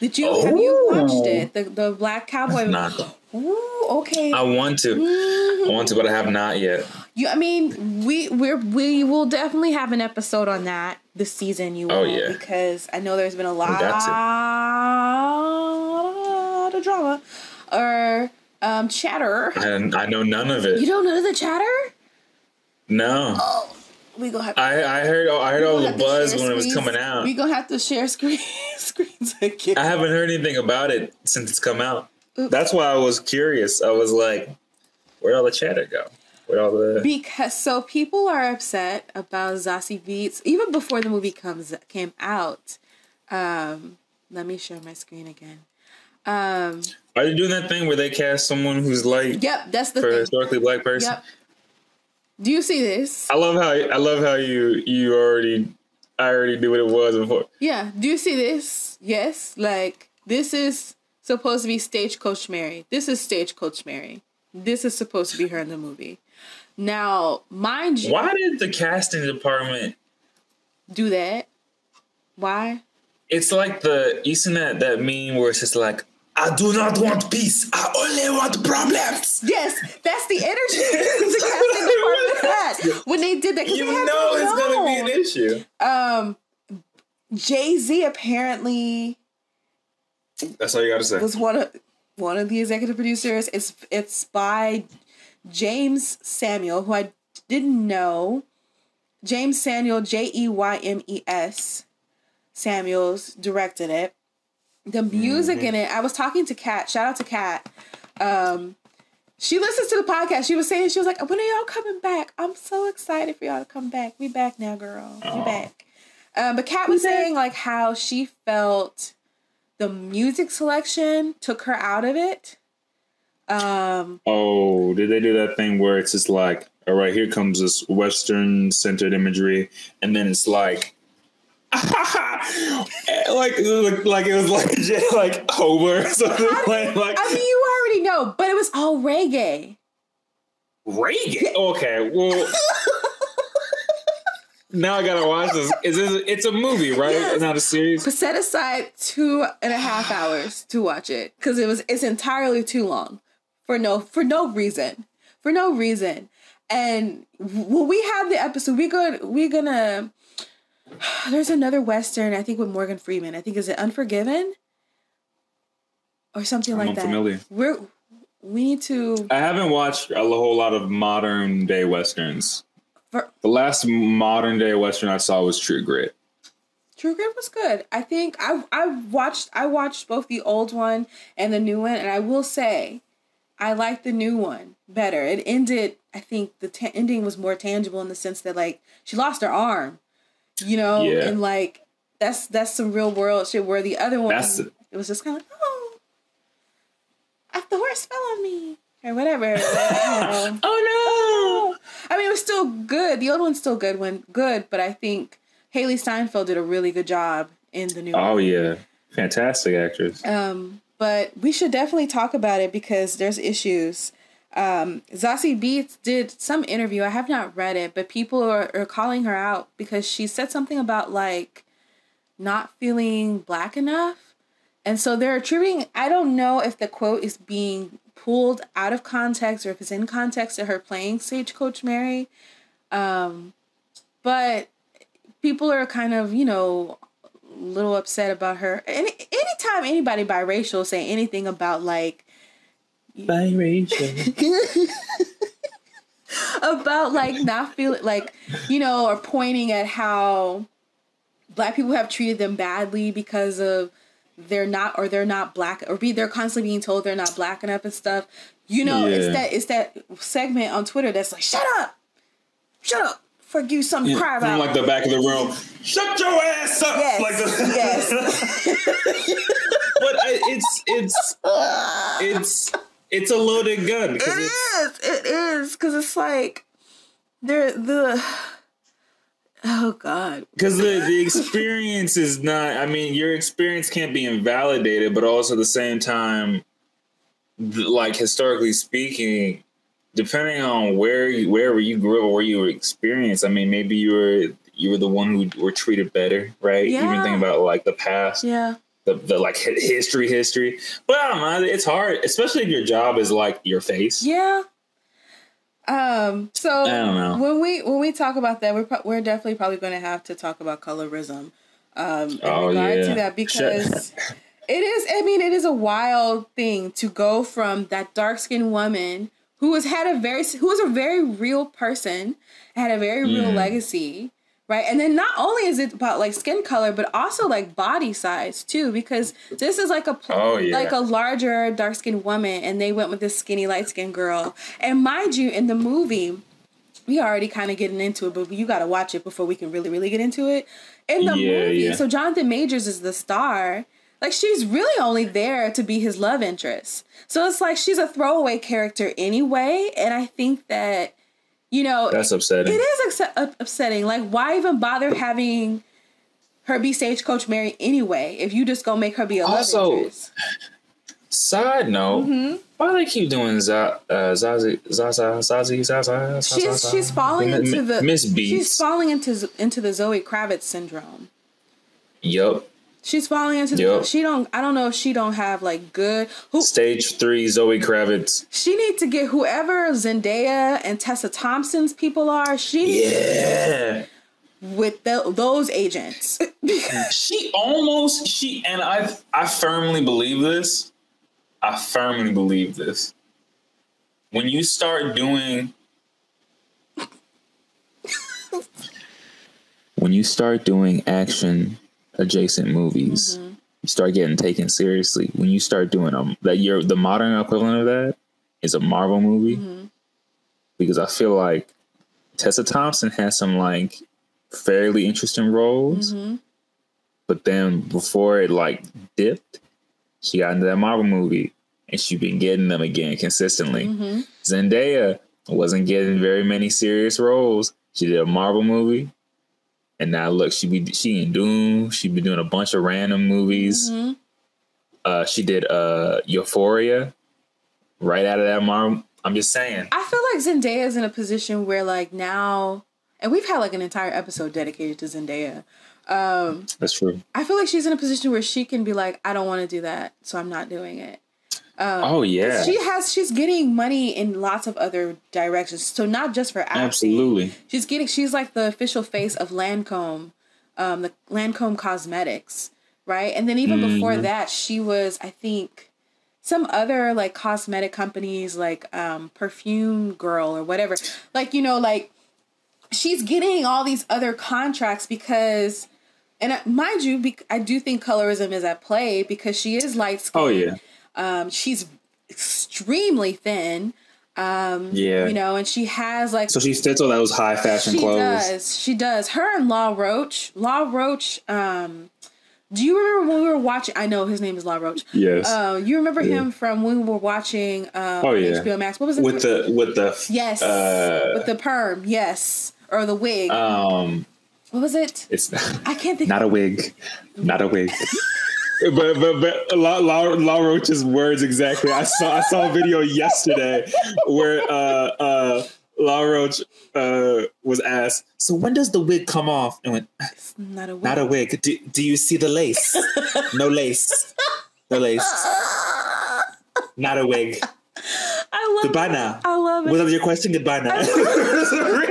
Did you have you watched Oh. it? The the Black Cowboy. not Ooh, okay. I want to I want to but I have not yet You, I mean, we we we will definitely have an episode on that this season. You will, Oh, yeah. because I know there's been a lot got of drama or um, chatter. and I know none of it. You don't know the chatter? no We gonna have. I, I heard I heard all the gonna have to buzz when it was coming out. We gonna have to share screen screens again. I haven't heard anything about it since it's come out. Oops. That's why I was curious. I was like, where'd all the chatter go? Where'd all the Because so people are upset about Zazie Beetz even before the movie comes came out. Um, let me share my screen again. Um, Are they doing that thing where they cast someone who's like yep, that's the for a historically black person? Yep. Do you see this? I love how I love how you you already I already knew what it was before. Yeah. Do you see this? Yes. Like this is supposed to be Stagecoach Mary. This is Stagecoach Mary. This is supposed to be her in the movie. Now, mind you, Why did the casting department do that. Why? it's like the you seen that that meme where it's just like I do not want peace. I only want problems. Yes, that's the energy the casting department had when they did that. You know to it's gonna be an issue. Um, Jay Z apparently That's all you gotta say. was one of one of the executive producers. It's it's by Jeymes Samuel, who I didn't know. Jeymes Samuel, J E Y M E S, Samuels directed it. The music in it, I was talking to Kat. Shout out to Kat. Um, she listens to the podcast. She was saying she was like, "When are y'all coming back? I'm so excited for y'all to come back. We back now, girl. We back." Um, but Kat was saying like how she felt the music selection took her out of it. Um, Oh, did they do that thing where it's just like, all right, here comes this Western centered imagery, and then it's like, like, like, it was like like Homer or something like, like I mean, you already know, but it was all reggae. Reagan. Okay, well. Now I gotta watch this. Is this? It's a movie, right? Yes. It's not a series. But set aside two and a half hours to watch it because it was it's entirely too long for no for no reason for no reason. And when we have the episode, we go we're gonna. There's another western I think with Morgan Freeman. I think is it Unforgiven or something I'm like unfamiliar. that. We're we need to I haven't watched a whole lot of modern day westerns. for, The last modern day western I saw was True Grit. True Grit was good. I think I I watched I watched both the old one and the new one, and I will say I like the new one better. It ended. I think the ta- ending was more tangible in the sense that like she lost her arm, you know, Yeah. and like that's that's some real world shit. Where the other one, That's it was just kind of like, oh, I, the horse fell on me or whatever. Like, know. Oh I mean, it was still good. The old one's still good when good, but I think Hailee Steinfeld did a really good job in the new no! one. Oh yeah, fantastic actress. Um, but we should definitely talk about it because there's issues. Um, Zazie Beetz did some interview. I have not read it, but people are, are calling her out because she said something about like not feeling black enough. And so they're attributing, I don't know if the quote is being pulled out of context or if it's in context to her playing Stagecoach Mary. Um, but people are kind of, you know, little upset about her. Any anytime anybody biracial say anything about like Biracial. about like not feeling like you know or pointing at how black people have treated them badly because of they're not or they're not black or be they're constantly being told they're not black enough and stuff you know it's that it's that segment on twitter that's like shut up shut up for you to cry From like the back of the room. Shut your ass up! yes Like the, yes but I, it's it's it's it's a loaded gun It is. It is because it's like they're the. Oh God. because the the experience is not. I mean, your experience can't be invalidated, but also at the same time, th- like historically speaking, depending on where you, wherever you grew up or where you were experienced, I mean, maybe you were you were the one who were treated better, right? Yeah. Even think about like the past. Yeah. the, the like history history but i don't know it's hard especially if your job is like your face Yeah. Um. So I don't know. when we when we talk about that, we're pro- we're definitely probably going to have to talk about colorism. Um, in Oh, regard yeah. to that because it is. I mean, it is a wild thing to go from that dark skinned woman who has had a very who was a very real person, had a very real legacy, right? And then not only is it about like skin color, but also like body size too, because this is like a pl- Oh, yeah. like a larger dark skinned woman, and they went with this skinny light skinned girl. And mind you, in the movie, we already kind of getting into it, but you got to watch it before we can really, really get into it. In the Yeah, movie, so Jonathan Majors is the star. Like she's really only there to be his love interest. So it's like she's a throwaway character anyway, and I think that you know that's it upsetting is upset- up- upsetting. Like why even bother having her be stagecoach Mary anyway if you just gonna make her be a love interest? side note Mm-hmm. why they keep doing za- uh, zazie zaza zazie zaza She's Zaza? she's falling into the miss She's falling into into the Zoe Kravitz syndrome. yup She's falling into the, Yep. she don't I don't know if she don't have like good who stage three zoe kravitz. She need to get whoever Zendaya and Tessa Thompson's people are she yeah. with the, those agents. She almost she and i i firmly believe this. I firmly believe this. When you start doing when you start doing action adjacent movies mm-hmm. you start getting taken seriously when you start doing them. that you're the modern equivalent of that is a marvel movie mm-hmm. because i feel like tessa thompson has some like fairly interesting roles mm-hmm. but then before it like dipped, she got into that Marvel movie and she's been getting them again consistently. Zendaya wasn't getting very many serious roles. She did a Marvel movie, and now look, she be she in Dune. She be doing a bunch of random movies. Uh, she did uh Euphoria, right out of that mom. I'm just saying. I feel like Zendaya is in a position where like now and we've had like an entire episode dedicated to Zendaya. Um That's true. I feel like she's in a position where she can be like I don't want to do that, so I'm not doing it. Oh yeah, She has she's getting money in lots of other directions. So not just for acting. absolutely. She's getting she's like the official face of Lancome, um, the Lancome Cosmetics, right? And then even before that, she was, I think, some other like cosmetic companies like um Perfume Girl or whatever. Like, you know, like she's getting all these other contracts because and mind you, I do think colorism is at play because she is light skinned. Oh yeah. Um, she's extremely thin. Um, Yeah. you know, and she has like So she fits all those high fashion she clothes. She does. She does. Her and Law Roach. Law Roach. Um, do you remember when we were watching? I know his name is Law Roach. Yes. Uh, you remember him from when we were watching um, Oh, yeah. HBO Max? What was it? with the with the yes, uh, with the perm. Yes, or the wig. um what was it? it's I can't think. not a wig, not a wig. but but but La, La, Law Roach's words exactly. I saw I saw a video yesterday where uh uh Law Roach uh was asked, "So when does the wig come off?" And went, not a wig. "Not a wig. Do, do you see the lace? No lace. No lace. Not a wig. I love Goodbye it. now. I love it. Was your question? Goodbye now."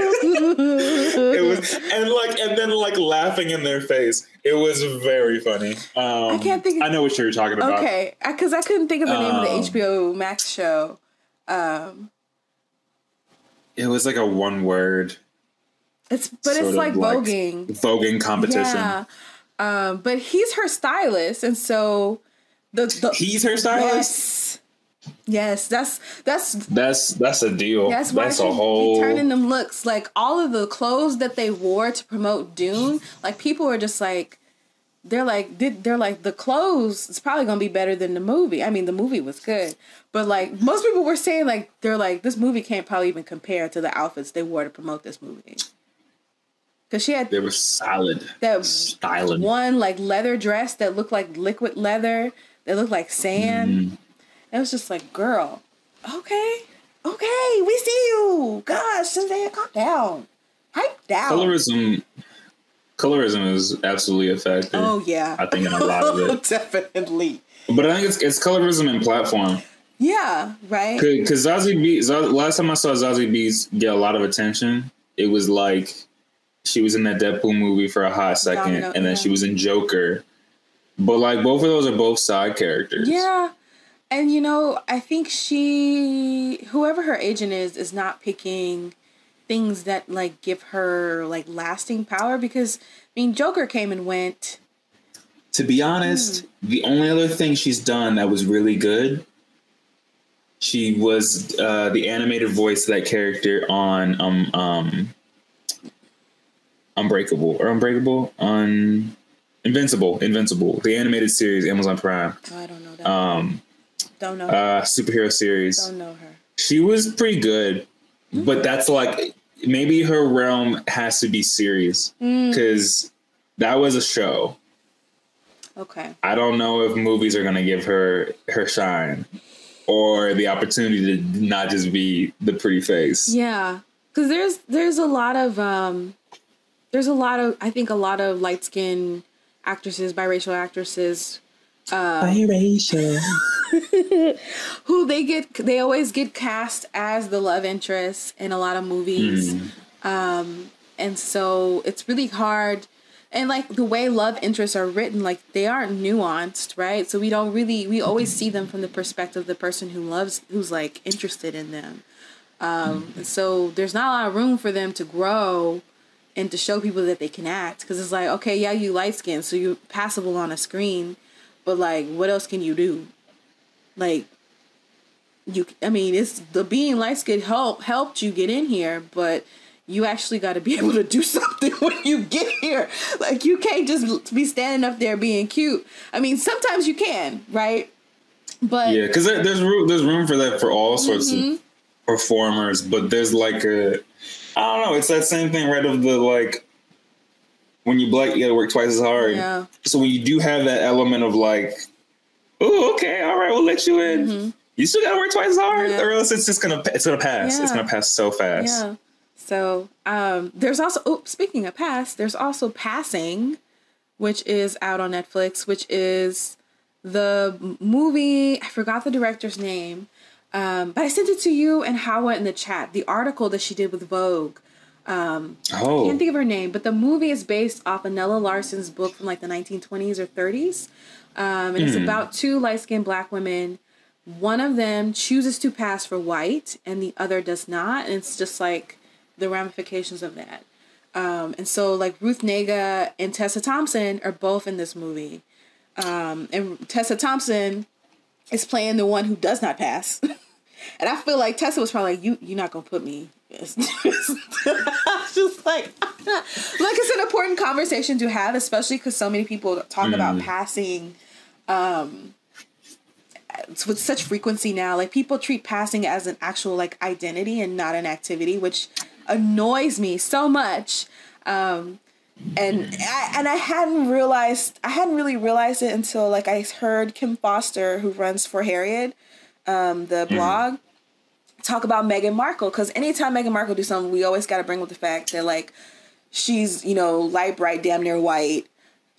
and like and then like laughing in their face. It was very funny. Um, I can't think- I know what you're talking about. okay, because I, couldn't think of the name of Um, the HBO Max show. Um, It was like a one word. it's but it's of like voguing. voguing competition. Yeah. Um, but he's her stylist, and so the, the He's her stylist. yes, yes, that's that's That's that's a deal. that's That's, a whole. turning them looks like all of the clothes that they wore to promote Dune. Like people are just like. They're like they're like the clothes It's probably gonna be better than the movie. I mean the movie was good, but like most people were saying like they're like this movie can't probably even compare to the outfits they wore to promote this movie. Cause she had they were solid. that Styling. one like leather dress that looked like liquid leather that looked like sand. Mm-hmm. It was just like, girl, okay, okay, we see you. Gosh, Cynthia, calm down, hype down. Colorism. Colorism is absolutely effective. oh yeah, I think in a lot of it. definitely. But I think it's it's colorism in platform. Yeah, right. Because Zazie Beetz, last time I saw Zazie Beetz get a lot of attention, it was like she was in that Deadpool movie for a hot second, Domino, and then yeah. she was in Joker. But like both of those are both side characters. Yeah. And you know, I think she whoever her agent is is not picking things that like give her like lasting power because I mean Joker came and went. To be honest, Hmm. the only other thing she's done that was really good, she was uh, the animated voice of that character on um um Unbreakable or Unbreakable on Invincible, Invincible, the animated series, Amazon Prime, Oh, I don't know that. um, don't know. uh, superhero series. don't know her. She was pretty good, Mm-hmm. but that's like maybe her realm has to be series Mm. because that was a show. Okay. I don't know if movies are to give her her shine or the opportunity to not just be the pretty face. Yeah, because there's there's a lot of um, there's a lot of I think a lot of light skinned actresses, biracial actresses Biracial. who they get they always get cast as the love interest in a lot of movies. Um and so it's really hard. And like the way love interests are written like they aren't nuanced right? So we don't really we always see them from the perspective of the person who loves who's like interested in them. Um and so there's not a lot of room for them to grow and to show people that they can act. Because it's like okay yeah you light skin so you're passable on a screen but like what else can you do like you i mean it's the being light skinned help helped you get in here but you actually got to be able to do something when you get here like you can't just be standing up there being cute i mean sometimes you can right but Yeah, because there's room there's room for that for all sorts Mm-hmm. of performers, but there's like a I don't know. It's that same thing, right? Of the like when you black, you got to work twice as hard. Yeah. So when you do have that element of like, oh, okay, all right, we'll let you in. You still got to work twice as hard, Mm-hmm. Yeah. or else it's just gonna it's gonna pass. It's gonna pass so fast. Yeah. So um, there's also oh, speaking of pass, there's also Passing, which is out on Netflix, which is the movie. I forgot the director's name, um, but I sent it to you and Hawa in the chat. The article that she did with Vogue. Oh, Can't think of her name, but the movie is based off of Nella Larsen's book from like the 1920s or 30s. Um, and it's about two light skinned black women. One of them chooses to pass for white and the other does not. And it's just like the ramifications of that. Um, and so, like, Ruth Negga and Tessa Thompson are both in this movie. Um, and Tessa Thompson is playing the one who does not pass. and I feel like Tessa was probably like, "You, you're not gonna put me." It's just like, like it's an important conversation to have, especially because so many people talk about passing um, with such frequency now. Like people treat passing as an actual like identity and not an activity, which annoys me so much. Um, and I, and I hadn't realized I hadn't really realized it until like I heard Kim Foster, who runs for Harriet, um, the blog, talk about Meghan Markle. Because anytime Meghan Markle do something, we always got to bring up the fact that like she's you know light bright, damn near white,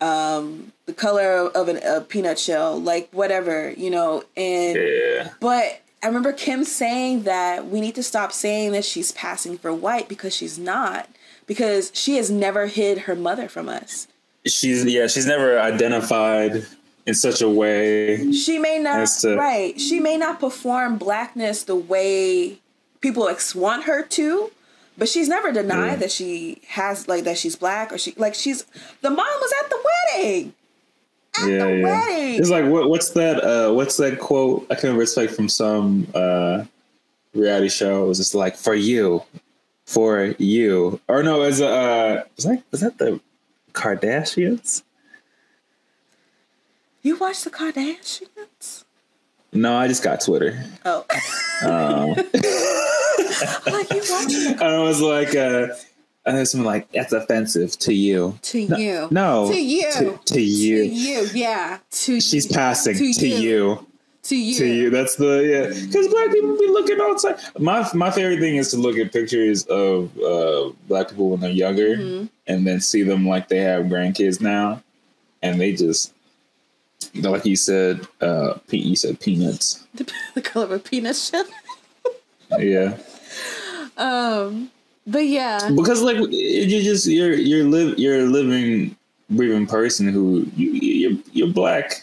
um, the color of an, a peanut shell, like whatever you know. And Yeah. but I remember Kim saying that we need to stop saying that she's passing for white because she's not. Because she has never hid her mother from us. She's yeah, she's never identified in such a way. She may not As to- right. She may not perform blackness the way people ex- want her to, but she's never denied Yeah. that she has like that she's black or she like she's the mom was at the wedding. At Yeah, the yeah. wedding. It's like what, what's that? Uh, what's that quote? I can't remember. It's like from some uh, reality show. It was just like for you, for you, or no? Was uh, was that was that the Kardashians? You watch the Kardashians? No, I just got Twitter. Oh. Um, like you watching I was like, uh, and there's something like that's offensive to you. to you. No, To you. to, to you. To you, yeah. To you. She's you. passing To to, you. you. To you. to you. That's the yeah. Because black people be looking outside. My my favorite thing is to look at pictures of uh, black people when they're younger, Mm-hmm. and then see them like they have grandkids now, and they just like you said. Uh, you said peanuts. the color of a peanut shell. Yeah, Um, but yeah, because like you just you're you're live you're a living breathing person who you you're, you're black.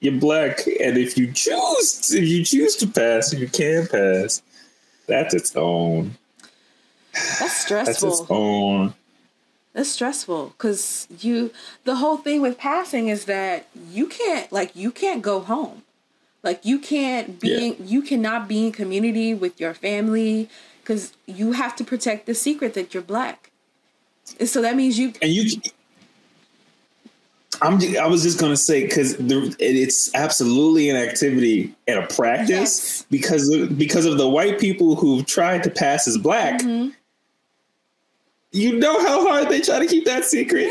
You're black, and if you choose, if you choose to pass, you can pass. That's its own. that's stressful. That's its own. That's stressful because you. The whole thing with passing is that you can't like you can't go home, like you can't be. Yeah. in- You cannot be in community with your family because you have to protect the secret that you're black. And so that means you. and you I'm I was just gonna say because it's absolutely an activity and a practice Yes. because of, because of the white people who've tried to pass as black. Mm-hmm. You know how hard they try to keep that secret.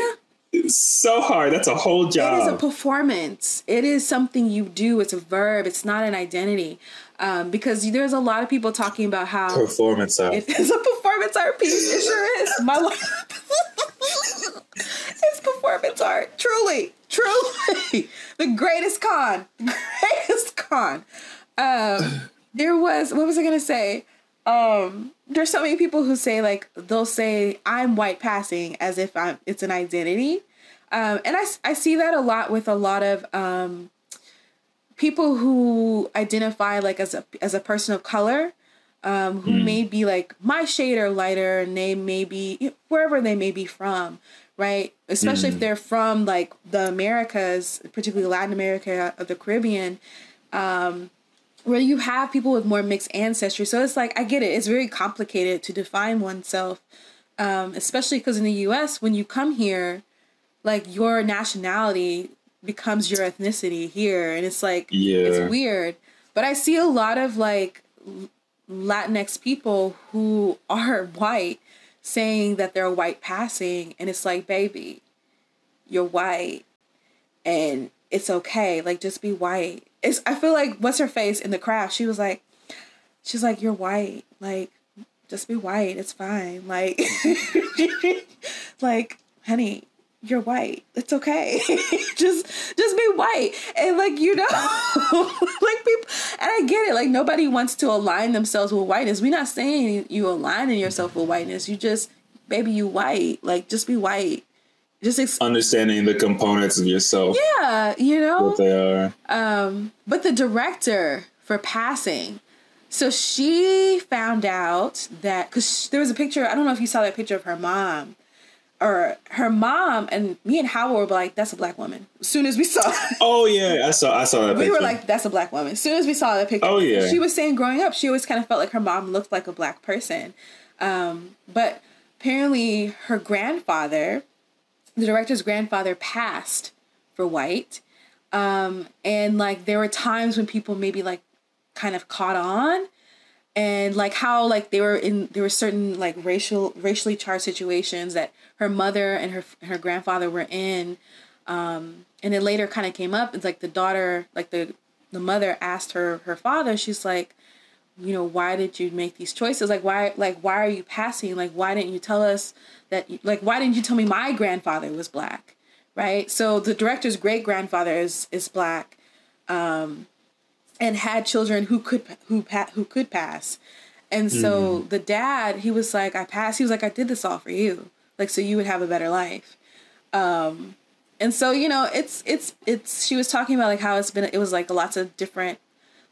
It's so hard. That's a whole job. It is a performance. It is something you do. It's a verb. It's not an identity. Um, because there's a lot of people talking about how Performance art. it is a performance art piece. It sure is. My life. it's performance art. Truly, truly, the greatest con. Greatest con. Um, there was. What was I gonna say? Um, there's so many people who say like they'll say I'm white passing as if I'm. It's an identity. Um, and I, I see that a lot with a lot of um, people who identify like as a as a person of color um, who may be like my shade or lighter and they may be wherever they may be from right especially if they're from like the americas particularly latin america or the caribbean um, where you have people with more mixed ancestry so it's like i get it it's very complicated to define oneself um, especially because in the us when you come here like your nationality becomes your ethnicity here and it's like Yeah. it's weird but i see a lot of like latinx people who are white saying that they're white passing and it's like baby you're white and it's okay like just be white it's i feel like what's her face in the craft she was like she's like you're white. Like just be white. It's fine. Like like honey you're white. It's okay. Just just be white. And like you know like people and i get it. Like nobody wants to align themselves with whiteness. We're not saying you aligning yourself with whiteness. You just baby you white. Like just be white just ex- Understanding the components of yourself, yeah you know what they are. um, but the director for passing, so she found out that because there was a picture. I don't know if you saw that picture of her mom. or her mom and me and Howard were like, "That's a black woman." As soon as we saw, Oh yeah, I saw I saw that. we picture. were like, "That's a black woman." As soon as we saw that picture, Oh, yeah. she was saying growing up, she always kind of felt like her mom looked like a black person. Um, but apparently, her grandfather, the director's grandfather, passed for white, um, and like there were times when people maybe like kind of caught on and like how like they were in there were certain like racial racially charged situations that her mother and her her grandfather were in. Um and then later kind of came up it's like the daughter like the the mother asked her her father she's like you know why did you make these choices? Like why like why are you passing? Like why didn't you tell us that like why didn't you tell me my grandfather was black right? So the director's great grandfather is is black um and had children who could who who could pass. And so the dad he was like i passed. He was like i did this all for you. Like so you would have a better life. Um and so you know it's it's it's she was talking about like how it's been it was like lots of different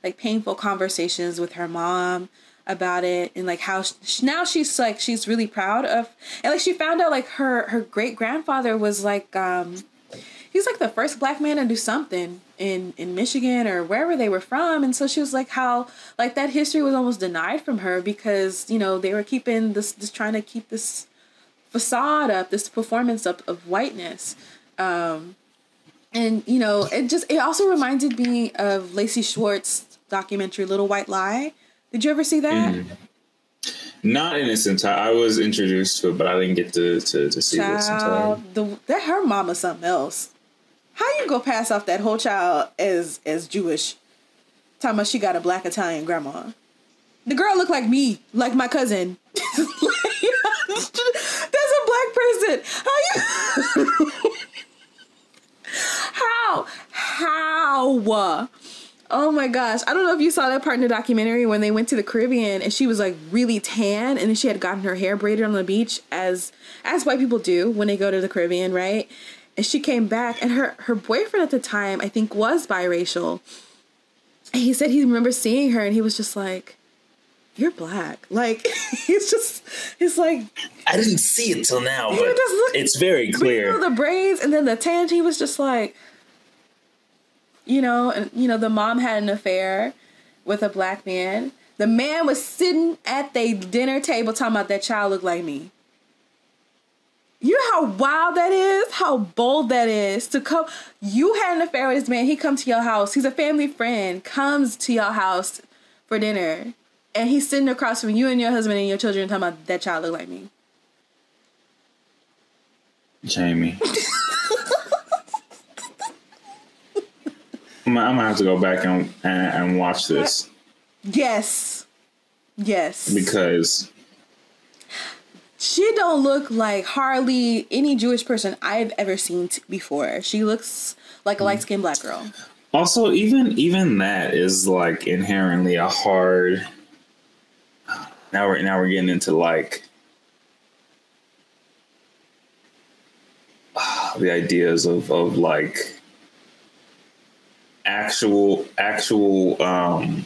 like painful conversations with her mom about it and like how she, now she's like she's really proud of and like she found out like her her great grandfather was like um he's like the first black man to do something in in Michigan or wherever they were from and so she was like how like that history was almost denied from her because you know they were keeping this just trying to keep this facade up this performance up of whiteness. Um and you know it just it also reminded me of Lacey Schwartz documentary Little White Lie. Did you ever see that? Mm-hmm. Not in its entire. I was introduced to it, but I didn't get to to, to see this entire. child the that her mama something else. How you go pass off that whole child as as jewish? Talking about she got a black italian grandma. The girl looked like me like my cousin. That's a black person. How you how? How Oh my gosh. I don't know if you saw that part in the documentary when they went to the Caribbean and she was like really tan and then she had gotten her hair braided on the beach as as white people do when they go to the Caribbean, right? And she came back and her her boyfriend at the time I think was biracial. And he said he remembers seeing her and he was just like you're black. Like he's just he's like I didn't see it till now, but it's very clear. the braids and then the tan. He was just like, you know, and you know, the mom had an affair with a black man. The man was sitting at the dinner table talking about that child looked like me. You know how wild that is, how bold that is to come. You had an affair with this man. He comes to your house. He's a family friend. Comes to your house for dinner, and he's sitting across from you and your husband and your children talking about that child look like me. Jamie. I'm, gonna have to go back and, and and watch this Yes. Yes. because she don't look like hardly any Jewish person I've ever seen t- before. She looks like a mm-hmm. light skinned black girl. also even even that is like inherently a hard. Now we're now we're getting into like the ideas of of like actual actual um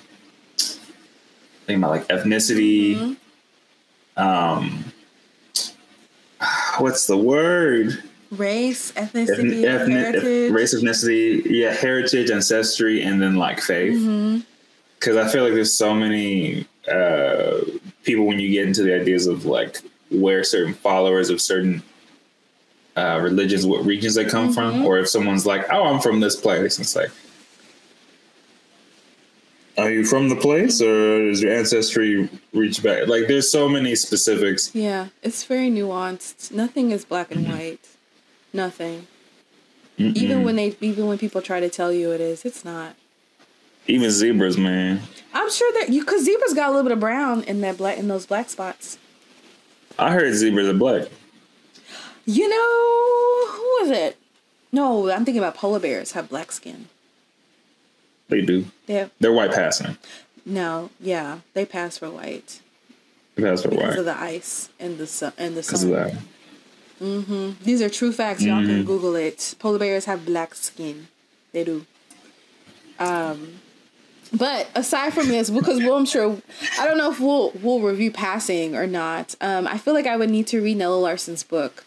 think about like ethnicity um what's the word Race, Ethni- ethnicity, ethnic- heritage. race ethnicity yeah heritage ancestry and then like faith Mm-hmm. because i feel like there's so many uh people when you get into the ideas of like where certain followers of certain uh religions what regions they come Mm-hmm. from or if someone's like oh i'm from this place it's like are you from the place or does your ancestry reach back like there's so many specifics Yeah, it's very nuanced. Nothing is black and white. Nothing. Even when they, even when people try to tell you it is, it's not. even zebras man I'm sure that you, cause zebras got a little bit of brown in that black, in those black spots. i heard zebras are black You know, who was it? No, I'm thinking about polar bears have black skin. They do They have they're white passing no, yeah, they pass for white they pass for because white of the ice and the sun and the because of sun. that These are true facts. Y'all Mm-hmm. can Google it. Polar bears have black skin. They do. Um, but aside from this, because well, I'm sure I don't know if we'll we'll review passing or not. Um, I feel like I would need to read Nella Larsen's book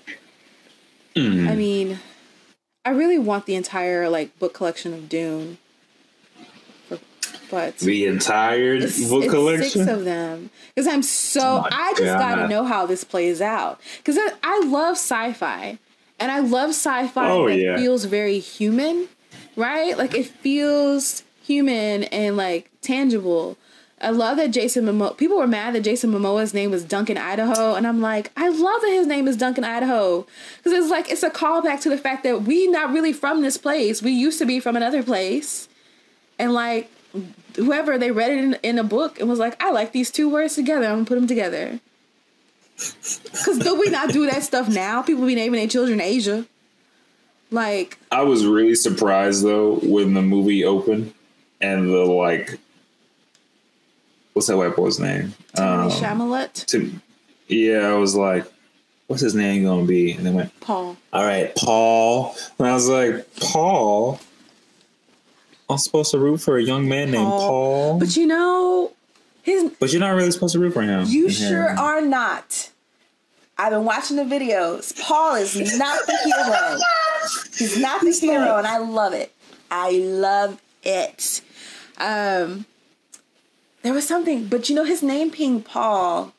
Mm. I mean, I really want the entire like book collection of Dune. But The entire it's, book it's collection. six of them because I'm so Oh I just gotta know how this plays out because I, I love sci-fi and I love sci-fi Oh, that yeah. feels very human, right? Like it feels human and like tangible. I love that Jason Momoa. People were mad that Jason Momoa's name was Duncan Idaho, and I'm like, I love that his name is Duncan Idaho because it's like it's a callback to the fact that we not really from this place. We used to be from another place, and like whoever they read it in, in a book and was like, I like these two words together. I'm gonna put them together. Because do we not do that stuff now? People be naming their children Asia. Like, I was really surprised though when the movie opened and the like. What's that white boy's name? Um, Chalamet, to, yeah, I was like, "What's his name gonna be?" And they went, Paul. "All right, Paul." And I was like, "Paul." I'm supposed to root for a young man named Paul. Paul, But you know, his but you're not really supposed to root for him. You Yeah. sure are not. I've been watching the videos. Paul is not the hero. He's not the hero, and I love it. I love it. Um, there was something, but you know, his name being Paul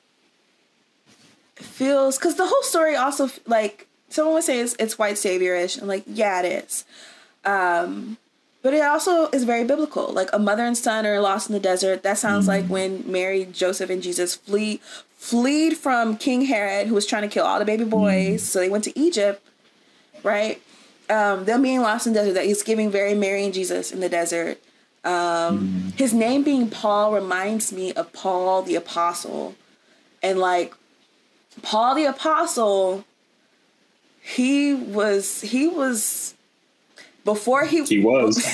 feels because the whole story also like someone would say it's, it's white saviorish. I'm like yeah, it is. Um, but it also is very biblical. Like a mother and son are lost in the desert. That sounds like when Mary, Joseph, and Jesus flee fleed from King Herod, who was trying to kill all the baby boys. So they went to Egypt, right? Um, them being lost in the desert. That he's giving very Mary and Jesus in the desert. Um, His name being Paul reminds me of Paul the apostle, and like Paul the apostle, he was he was before he He was.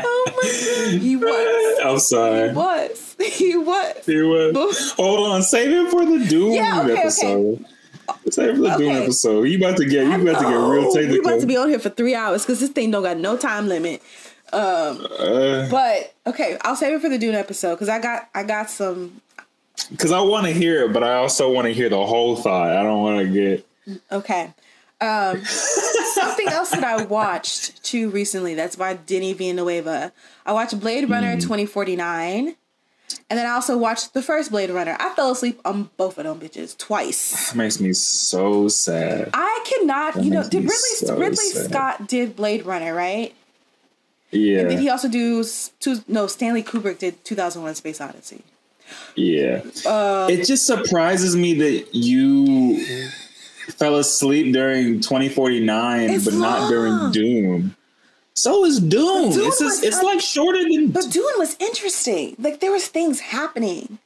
Oh my god, he was. I'm sorry. He was. He was. He was. Hold on, save it for the Dune Yeah, okay, okay. episode. Save it for the Dune episode. You about to get you about to get real Oh, we technical. about to be on here for three hours because this thing don't got no time limit. Uh, But okay, I'll save it for the Dune episode because I got I got some. Cause I want to hear it, but I also want to hear the whole thought. I don't want to get. Okay. Um, something else that I watched too recently. That's by Denis Villeneuve. I watched Blade Runner Mm. forty nine, and then I also watched the first Blade Runner. I fell asleep on both of them bitches twice. It makes me so sad. I cannot, you know, did Ridley so Ridley sad. Scott did Blade Runner, right? Yeah, Did he also do two? No, Stanley Kubrick did two thousand one Space Odyssey. Yeah. Uh, it just surprises me that you fell asleep during 2049, It's but not during. Dune. So is Dune. Dune it's just, it's un- like shorter than. But Dune was interesting. Like there was things happening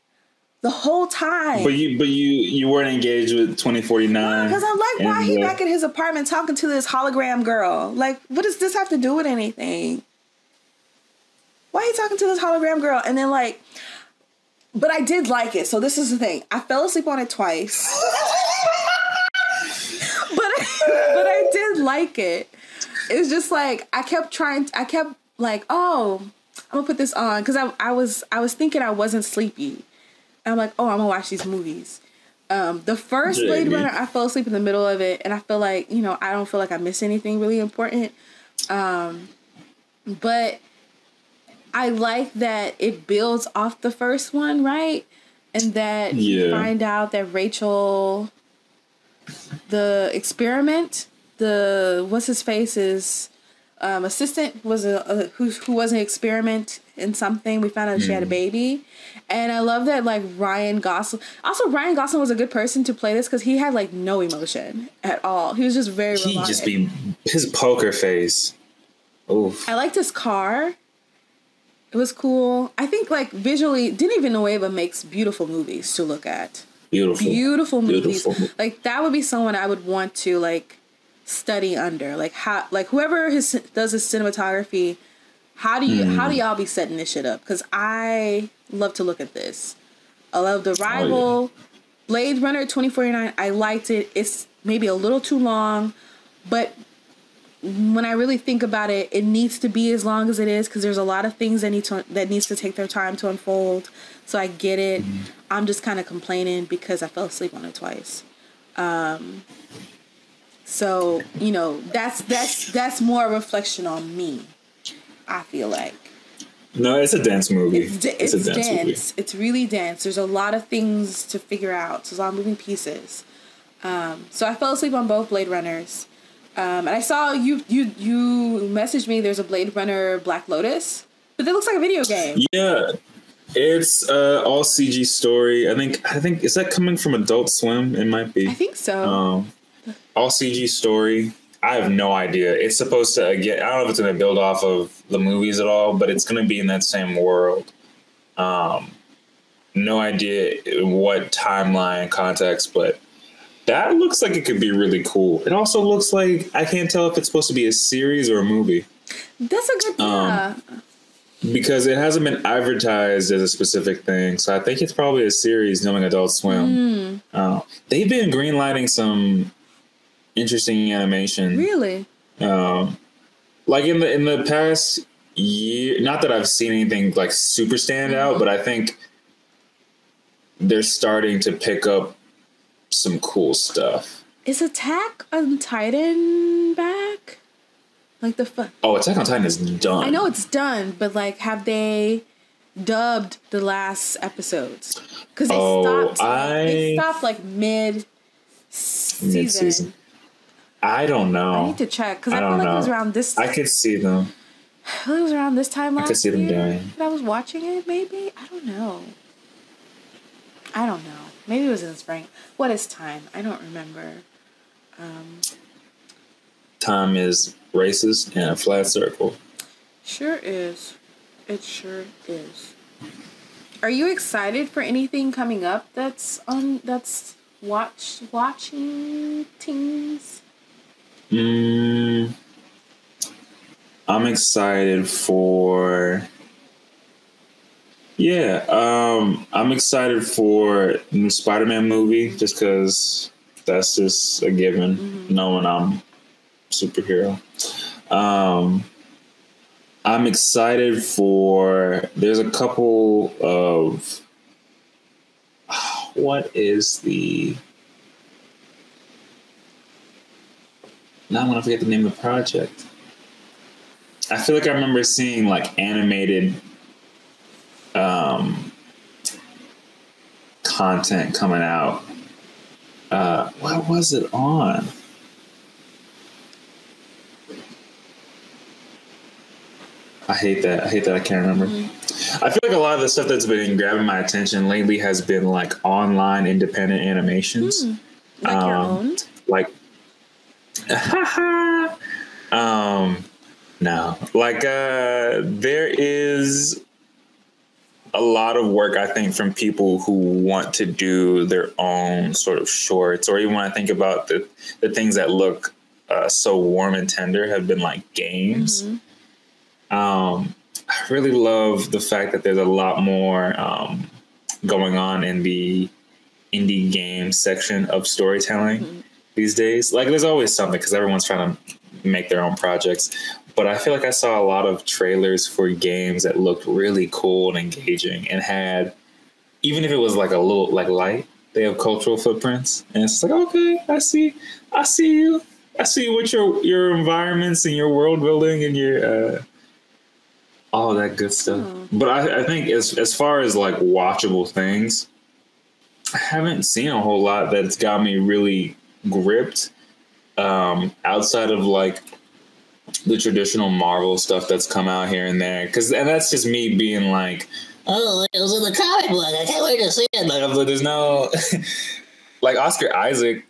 the whole time. But you, but you, you weren't engaged with 2049. Because I'm like, why he back in his apartment talking to this hologram girl? Like, what does this have to do with anything? Why he talking to this hologram girl? And then like, but I did like it. So this is the thing. I fell asleep on it twice. but but I did like it. It was just like I kept trying. I kept like, oh, I'm gonna put this on because I I was I was thinking I wasn't sleepy. And I'm like, oh, I'm gonna watch these movies. Um, the first Blade Runner, I fell asleep in the middle of it, and I feel like you know I don't feel like I missed anything really important. Um, but I like that it builds off the first one, right? And that you find out that Rachel, the experiment, the what's his face is um, assistant was a, a who who was an experiment in something. We found out she had a baby, and I love that like Ryan Gosling. Also, Ryan Gosling was a good person to play this because he had like no emotion at all. He was just very. He just be his poker face. Oof. I liked his car. It was cool. I think like visually, Denis Villeneuve makes beautiful movies to look at. Beautiful. Beautiful movies. Beautiful. Like that would be someone I would want to like study under. Like how like whoever his does his cinematography, how do you hmm. how do y'all be setting this shit up? Because I love to look at this. I love the oh, rival. Blade Runner 2049. I liked it. It's maybe a little too long, but when I really think about it, it needs to be as long as it is because there's a lot of things that need to that needs to take their time to unfold. So I get it. I'm just kind of complaining because I fell asleep on it twice. Um, so you know that's that's that's more a reflection on me. I feel like No, it's a dance movie. it's, d- it's, a dance, movie. It's really dance. There's a lot of things to figure out. There's a lot of moving pieces. Um, so I fell asleep on both Blade Runners. Um, and I saw you you you messaged me. There's a Blade Runner Black Lotus, but it looks like a video game. Yeah, it's uh, all CG story. I think. I think is that coming from Adult Swim? It might be. I think so. Um, all CG story. I have no idea. It's supposed to again. I don't know if it's going to build off of the movies at all, but it's going to be in that same world. Um, no idea what timeline context, but that looks like it could be really cool. It also looks like I can't tell if it's supposed to be a series or a movie That's a good. um, yeah. because it hasn't been advertised as a specific thing. So I think it's probably a series, knowing Adult Swim. Uh, they've been greenlighting some interesting animation. Really? Um, like in the in the past year, not that I've seen anything like super stand out, but I think they're starting to pick up some cool stuff. Is Attack on Titan back? Like the fu- Oh, Attack on Titan is done. I know it's done, but like, have they dubbed the last episodes? Because they Oh, stopped. They stopped like mid season. I don't know. I need to check because I, I feel don't like it was around this. I could see them. I feel it was around this time last could see them year that I was watching it. Maybe I don't know. I don't know. Maybe it was in the spring. What is time? I don't remember. Time is racist and a flat circle. Sure is. It sure is. Are you excited for anything coming up that's on that's watch watching teams? Mm, I'm excited for. Yeah, um, I'm excited for new Spider-Man movie just because that's just a given. Knowing I'm superhero. Um, I'm excited for. There's a couple of. What is the? Now I'm gonna forget the name of the project. I feel like I remember seeing like animated um, content coming out. Uh, what was it on? I hate that. I hate that I can't remember. I feel like a lot of the stuff that's been grabbing my attention lately has been like online independent animations. Like your Um, own? Like um no. Like uh there is a lot of work I think from people who want to do their own sort of shorts or even when I think about the the things that look uh, so warm and tender have been like games. Um I really love the fact that there's a lot more um going on in the indie game section of storytelling these days. Like, there's always something because everyone's trying to make their own projects. But I feel like I saw a lot of trailers for games that looked really cool and engaging and had, even if it was like a little like light, they have cultural footprints, and it's like, okay, I see, I see you, I see what your your environments and your world building and your uh, all that good stuff. But I, I think as as far as like watchable things, I haven't seen a whole lot that's got me really gripped um, outside of like the traditional Marvel stuff that's come out here and there. Cause and that's just me being like, oh, it was in the comic book. I can't wait to see it. Like, but there's no like Oscar Isaac.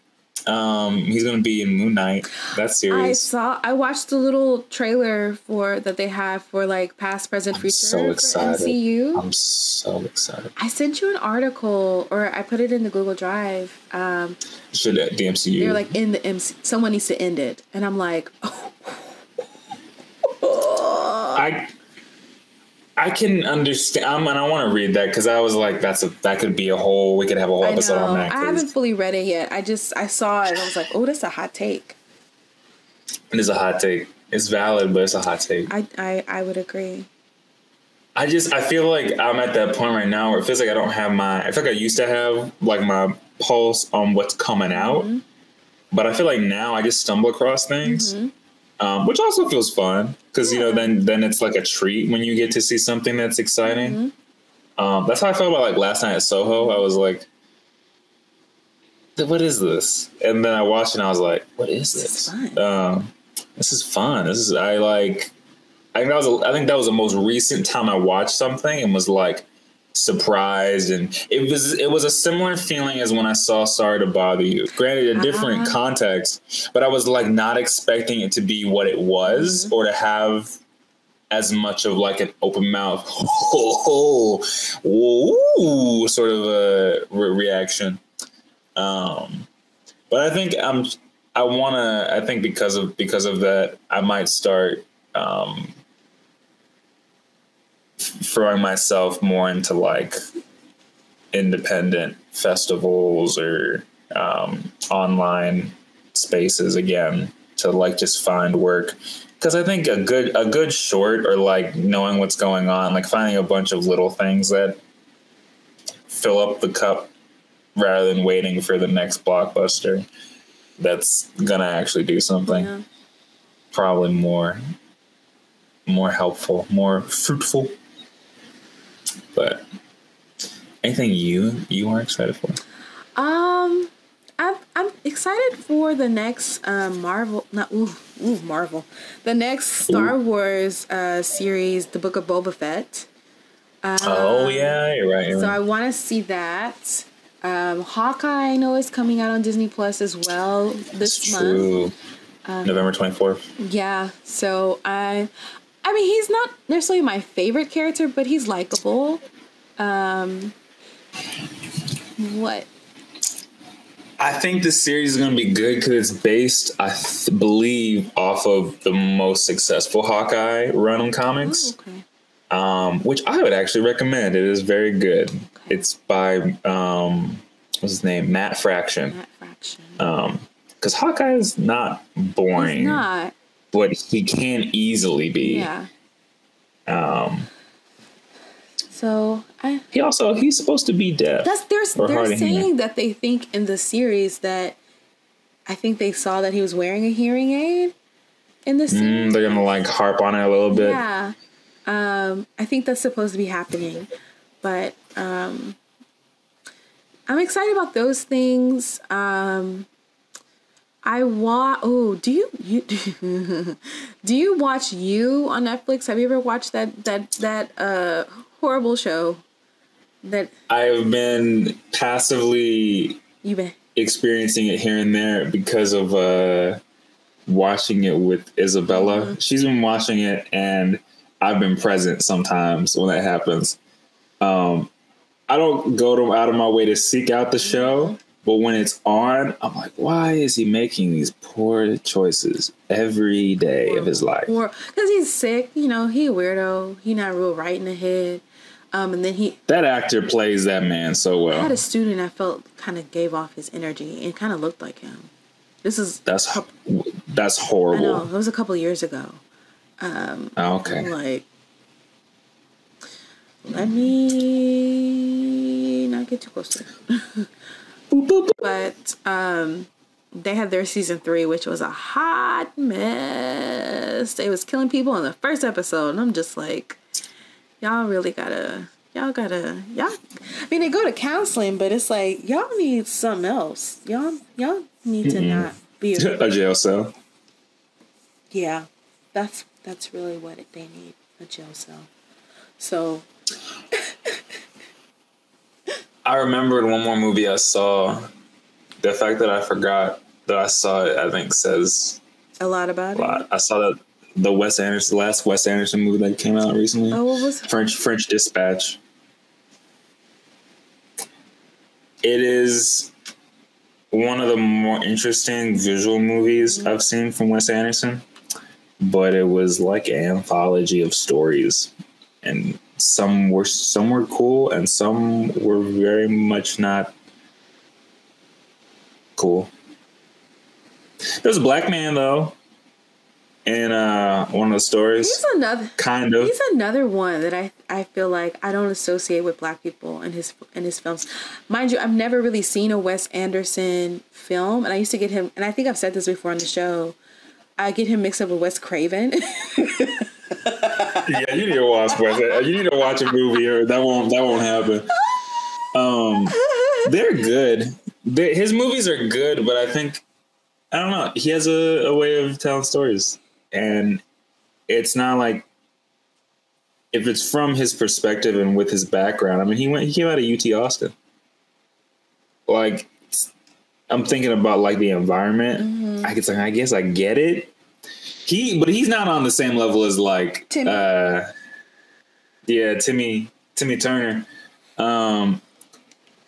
Um, he's gonna be in Moon Knight. That I saw. I watched the little trailer for that they have for like past, present, future so for. MCU. I'm so excited. I sent you an article, or I put it in the Google Drive. Um, Should the MCU? they're like in the MC. Someone needs to end it, and I'm like, I I can understand, um, and I want to read that because I was like, "That's a that could be a whole. We could have a whole episode on that." I haven't fully read it yet. I just I saw it and I was like, oh, that's a hot take. It is a hot take. It's valid, but it's a hot take. I I, I would agree. I just I feel like I'm at that point right now where it feels like I don't have my I feel like I used to have like my pulse on what's coming out. But I feel like now I just stumble across things. Um, which also feels fun because you know then then it's like a treat when you get to see something that's exciting. Um, that's how I felt about like last night at Soho. I was like, "What is this?" And then I watched and I was like, "What is This this?" is fun. Um, this is fun. This is I like. I think that was a, I think that was the most recent time I watched something and was like surprised and it was it was a similar feeling as when I saw Sorry to Bother You. Granted, a different Ah. context, but I was like not expecting it to be what it was or to have as much of like an open mouth, oh, ooh, sort of a re- reaction. Um, but I think I'm. I want to. I think because of because of that, I might start um, throwing myself more into like independent festivals or um, online spaces again to like just find work. Because I think a good a good short or like knowing what's going on, like finding a bunch of little things that fill up the cup rather than waiting for the next blockbuster that's gonna actually do something. Yeah. probably more more helpful more fruitful but anything you you are excited for Um, I'm I'm excited for the next um Marvel not ooh, ooh Marvel the next Star Wars uh series, The Book of Boba Fett. oh yeah you're right, you're So right. I want to see that. Um, Hawkeye I know is coming out on Disney Plus as well this it's month. true Um, november 24th Yeah, so I, I mean, he's not necessarily my favorite character, but he's likable. Um, what? I think this series is going to be good because it's based, I th- believe, off of the most successful Hawkeye run on comics, Okay. um, which I would actually recommend. It is very good. It's by um, what's his name, Matt Fraction. Matt Fraction. Because Hawkeye is not boring, He's not. but he can easily be. Yeah. Um, So I he also he's supposed to be deaf. that's they're they're hard of hearing. saying that they think in the series that I think they saw that he was wearing a hearing aid in the series. Mm, they're gonna like harp on it a little bit. Yeah. Um, I think that's supposed to be happening. But um, I'm excited about those things. Um, I want. Oh, do you you do you watch you on Netflix? Have you ever watched that that that uh horrible show that I've been passively you've been? experiencing it here and there because of uh watching it with Isabella. Mm-hmm. She's been watching it and I've been present sometimes when that happens. Um I don't go to, out of my way to seek out the show, Mm-hmm. but when it's on, I'm like, why is he making these poor choices every day of his life? Because he's sick, you know, he a weirdo. He not real right in the head. Um, and then he That actor plays that man so well. I had a student I felt kind of gave off his energy and kind of looked like him. This is That's that's I know horrible. it was a couple years ago. Oh, I'm okay. like, let me not get too close to it. but um, they had their season three, which was a hot mess. It was killing people in the first episode, and I'm just like, y'all really gotta, y'all gotta, y'all. I mean, they go to counseling, but it's like y'all need something else. Y'all, y'all need to not be. A jail cell. Yeah, that's that's really what it, they need a jail cell. So I remembered one more movie I saw. The fact that I forgot that I saw it, I think, says a lot about a it. I saw that the Wes Anderson, the last Wes Anderson movie that came out recently, Oh, what was? French French Dispatch. It is one of the more interesting visual movies mm-hmm. I've seen from Wes Anderson, but it was like an anthology of stories, and some were some were cool and some were very much not cool. There's a black man though. In uh, one of the stories. He's another. kind of. He's another one that I I feel like I don't associate with black people in his in his films. Mind you, I've never really seen a Wes Anderson film, and I used to get him. And I think I've said this before on the show. I get him mixed up with Wes Craven. yeah, you need to watch Wes. You need to watch a movie, or that won't that won't happen. Um, they're good. They, his movies are good, but I think I don't know. He has a, a way of telling stories, and it's not like if it's from his perspective and with his background. I mean, he went. He came out of UT Austin. Like, I'm thinking about like the environment. I guess I guess I get it. He, but he's not on the same level as like, Timmy. uh, yeah, Timmy, Timmy Turner. Um,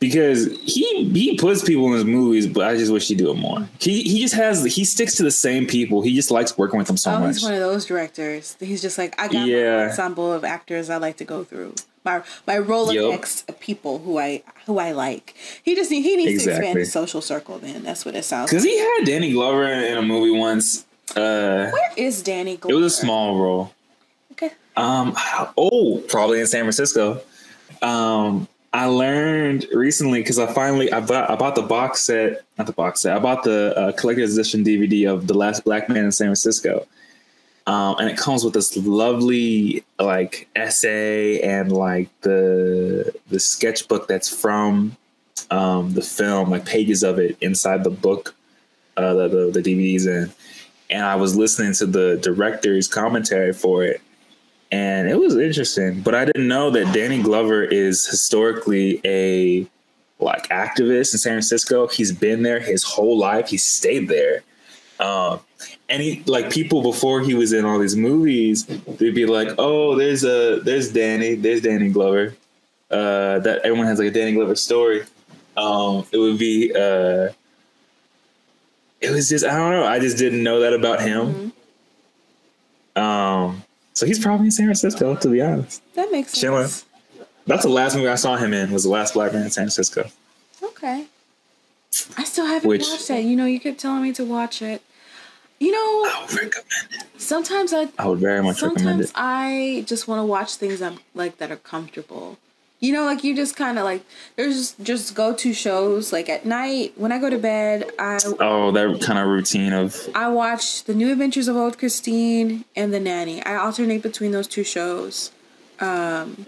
because he he puts people in his movies, but I just wish he'd do it more. He he just has he sticks to the same people. He just likes working with them so oh, much. he's one of those directors. He's just like I got Yeah. my ensemble of actors I like to go through. My my Rolodex of people who I who I like. He just he needs to expand his social circle. Then that's what it sounds. Because he had Danny Glover in a movie once. Uh, Where is Danny? Glover? It was a small role. Okay. Um, oh, probably in San Francisco. Um, I learned recently because I finally I bought I bought the box set, not the box set. I bought the uh, collector's edition DVD of The Last Black Man in San Francisco, um, and it comes with this lovely like essay and like the the sketchbook that's from um, the film, like pages of it inside the book uh, the, the the DVDs in. And I was listening to the director's commentary for it, and it was interesting. But I didn't know that Danny Glover is historically a like activist in San Francisco. He's been there his whole life. He stayed there. Um, and he like people before he was in all these movies, they'd be like, "Oh, there's a there's Danny, there's Danny Glover." Uh, that everyone has like a Danny Glover story. Um, it would be. Uh, it was just I don't know. I just didn't know that about him. Um, so he's probably in San Francisco, to be honest. That makes sense. Chilling. That's the last movie I saw him in. Was the last Black Man in San Francisco. Okay. I still haven't Which- watched that. You know, you kept telling me to watch it. You know, I would recommend it. sometimes I I would very much recommend sometimes it. I just want to watch things I'm like that are comfortable. You know, like you just kind of like there's just go to shows like at night when I go to bed. I Oh, that kind of routine of I watch the New Adventures of Old Christine and The Nanny. I alternate between those two shows. Um,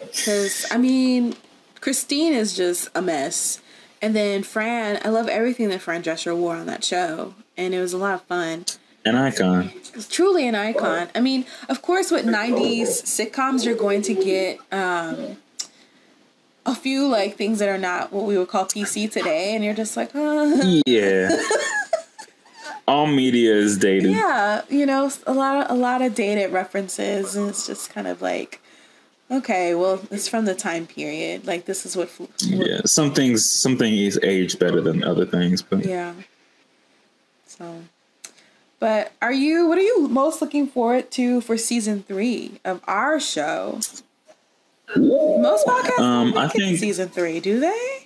because I mean, Christine is just a mess, and then Fran. I love everything that Fran Drescher wore on that show, and it was a lot of fun. an icon. It's truly an icon. I mean, of course, with '90s sitcoms, you're going to get um, a few like things that are not what we would call PC today, and you're just like, uh, Yeah. All media is dated. yeah, you know, a lot of a lot of dated references, and it's just kind of like, okay, well, it's from the time period. Like this is what, what Yeah, some things, some things age better than other things, but Yeah. So, but are you? What are you most looking forward to for season three of our show? Most podcasts Um, I think- season three, do they?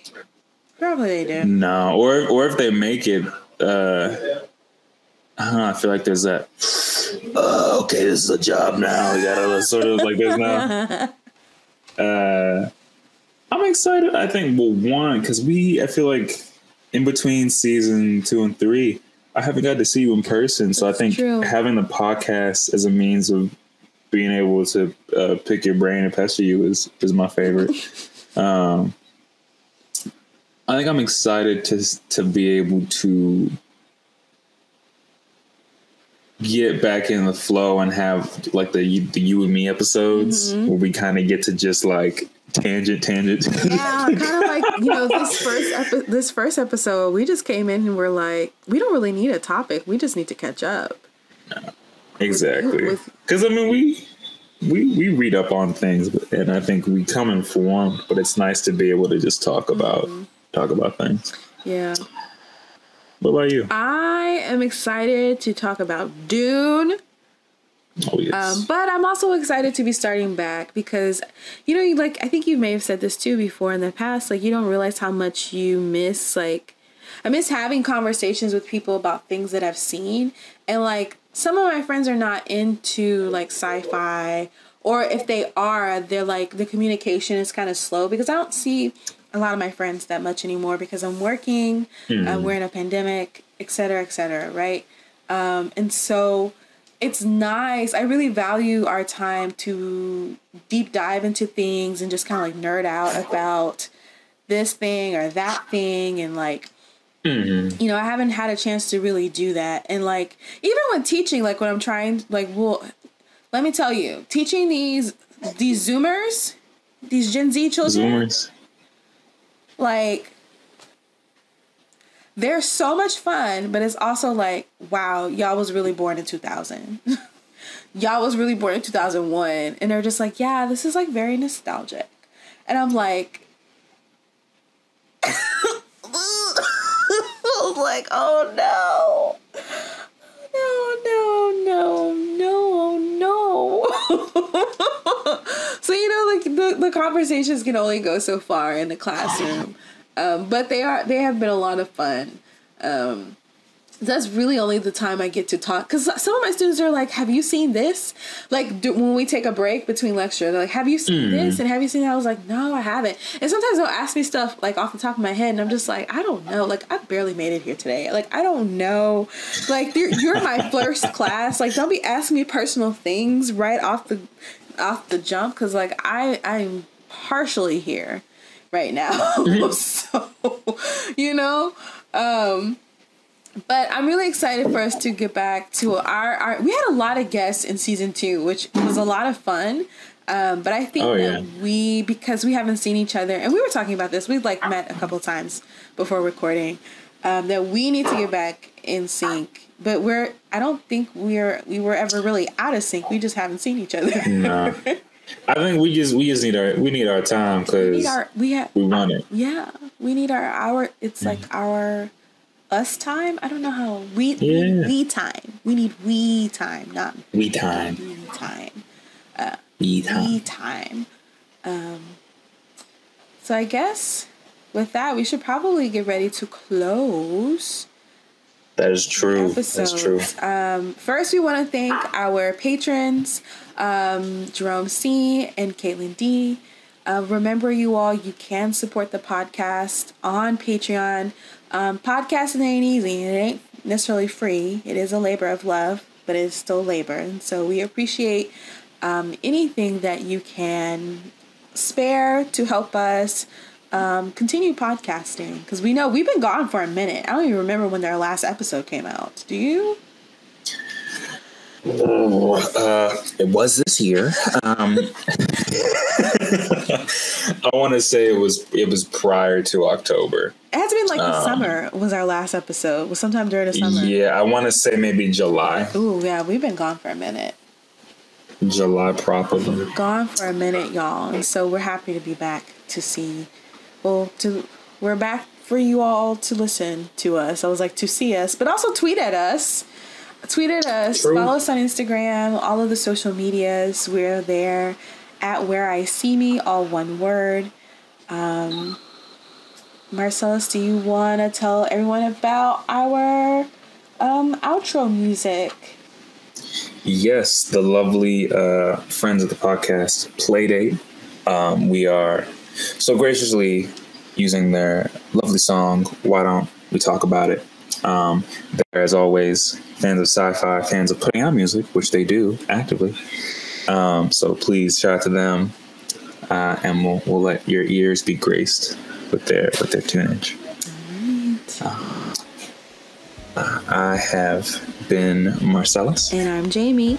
Probably they do. no. Or or if they make it, uh, I. Feel like there's that. Uh, okay, this is a job now. We gotta sort of like this now. Uh, I'm excited. I think well, one because we. I feel like in between season two and three, I haven't got to see you in person. So I think true. having the podcast as a means of being able to uh, pick your brain and pester you is is my favorite. um, I think I'm excited to to be able to get back in the flow and have like the you- the you and me episodes where we kind of get to just like tangent tangent. Yeah, kind of like you know this first epi- this first episode, we just came in and we're like, we don't really need a topic. We just need to catch up. Exactly. Because I mean we. We, we read up on things and I think we come informed, but it's nice to be able to just talk about talk about things. Yeah. What about you? I am excited to talk about Dune. Oh yes. Um, but I'm also excited to be starting back because, you know, you like I think you may have said this too before in the past. Like you don't realize how much you miss. Like I miss having conversations with people about things that I've seen, and like some of my friends are not into like sci-fi or if they are they're like the communication is kind of slow because i don't see a lot of my friends that much anymore because i'm working uh, we're in a pandemic et cetera et cetera right? Um, and so it's nice i really value our time to deep dive into things and just kind of like nerd out about this thing or that thing and like Mm-hmm. you know, I haven't had a chance to really do that. And like, even when teaching, like when I'm trying, like, well, let me tell you, teaching these these Zoomers, these Gen Z children, Zoomers. like, they're so much fun, but it's also like, wow, y'all was really born in 2000. y'all was really born in 2001. And they're just like, yeah, this is like very nostalgic. And I'm like, I was like, oh no. No, no, no, no. No. so you know, like the, the conversations can only go so far in the classroom. Um, but they are they have been a lot of fun. Um, that's really only the time I get to talk because some of my students are like, "Have you seen this?" Like do, when we take a break between lecture, they're like, "Have you seen this?" and "Have you seen that?" I was like, "No, I haven't." And sometimes they'll ask me stuff like off the top of my head, and I'm just like, "I don't know." Like I barely made it here today. Like I don't know. Like you're, you're my first class. Like don't be asking me personal things right off the off the jump because like I I'm partially here right now. so you know. Um but I'm really excited for us to get back to our, our we had a lot of guests in season two, which was a lot of fun. Um, but I think Oh, that yeah. we because we haven't seen each other and we were talking about this, we've like met a couple times before recording, um, that we need to get back in sync. But we're I don't think we're we were ever really out of sync. We just haven't seen each other. Nah. I think we just we just need our we need our time we because need our we have we want it. yeah we need our our it's like our us time. I don't know how we we, Yeah. we time. We need we time, not We time. we time. We We time. time. Um, so I guess with that, we should probably get ready to close That is true. episodes. That's true. Um, first, we want to thank our patrons, um, Jerome C. and Caitlin D. Uh, remember, you all, you can support the podcast on Patreon. Um, podcasting ain't easy. It ain't necessarily free. It is a labor of love, but it is still labor. And so we appreciate um, anything that you can spare to help us um, continue podcasting because we know we've been gone for a minute. I don't even remember when their last episode came out. Do you? Uh, it was this year. Um, I want to say it was it was prior to October. It had to be like the summer was our last episode. Was sometime during the summer. Um, Yeah, I want to say maybe July. Ooh, yeah, we've been gone for a minute. July properly. Gone for a minute, y'all. And so we're happy to be back to see. Well, to we're back for you all to listen to us. I was like to see us, but also tweet at us. Tweet at us. True. Follow us on Instagram. All of the social medias. We're there at where I see me. All one word. Um, Marcelese, do you want to tell everyone about our um, outro music? Yes, the lovely uh, friends of the podcast, Playdate. Um, we are so graciously using their lovely song. Why don't we talk about it? Um, they're, as always, fans of sci-fi, fans of putting out music, which they do actively. Um, so please shout out to them, uh, and we'll, we'll let your ears be graced with their with their tunage. Uh, I have been Marcelese. And I'm Jamie.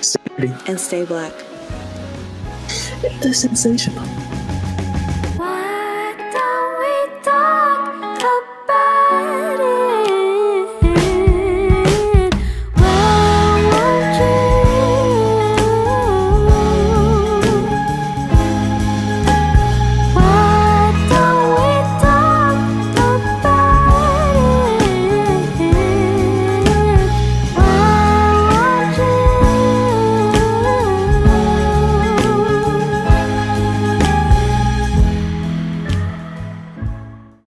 Stay. And stay black. The sensational.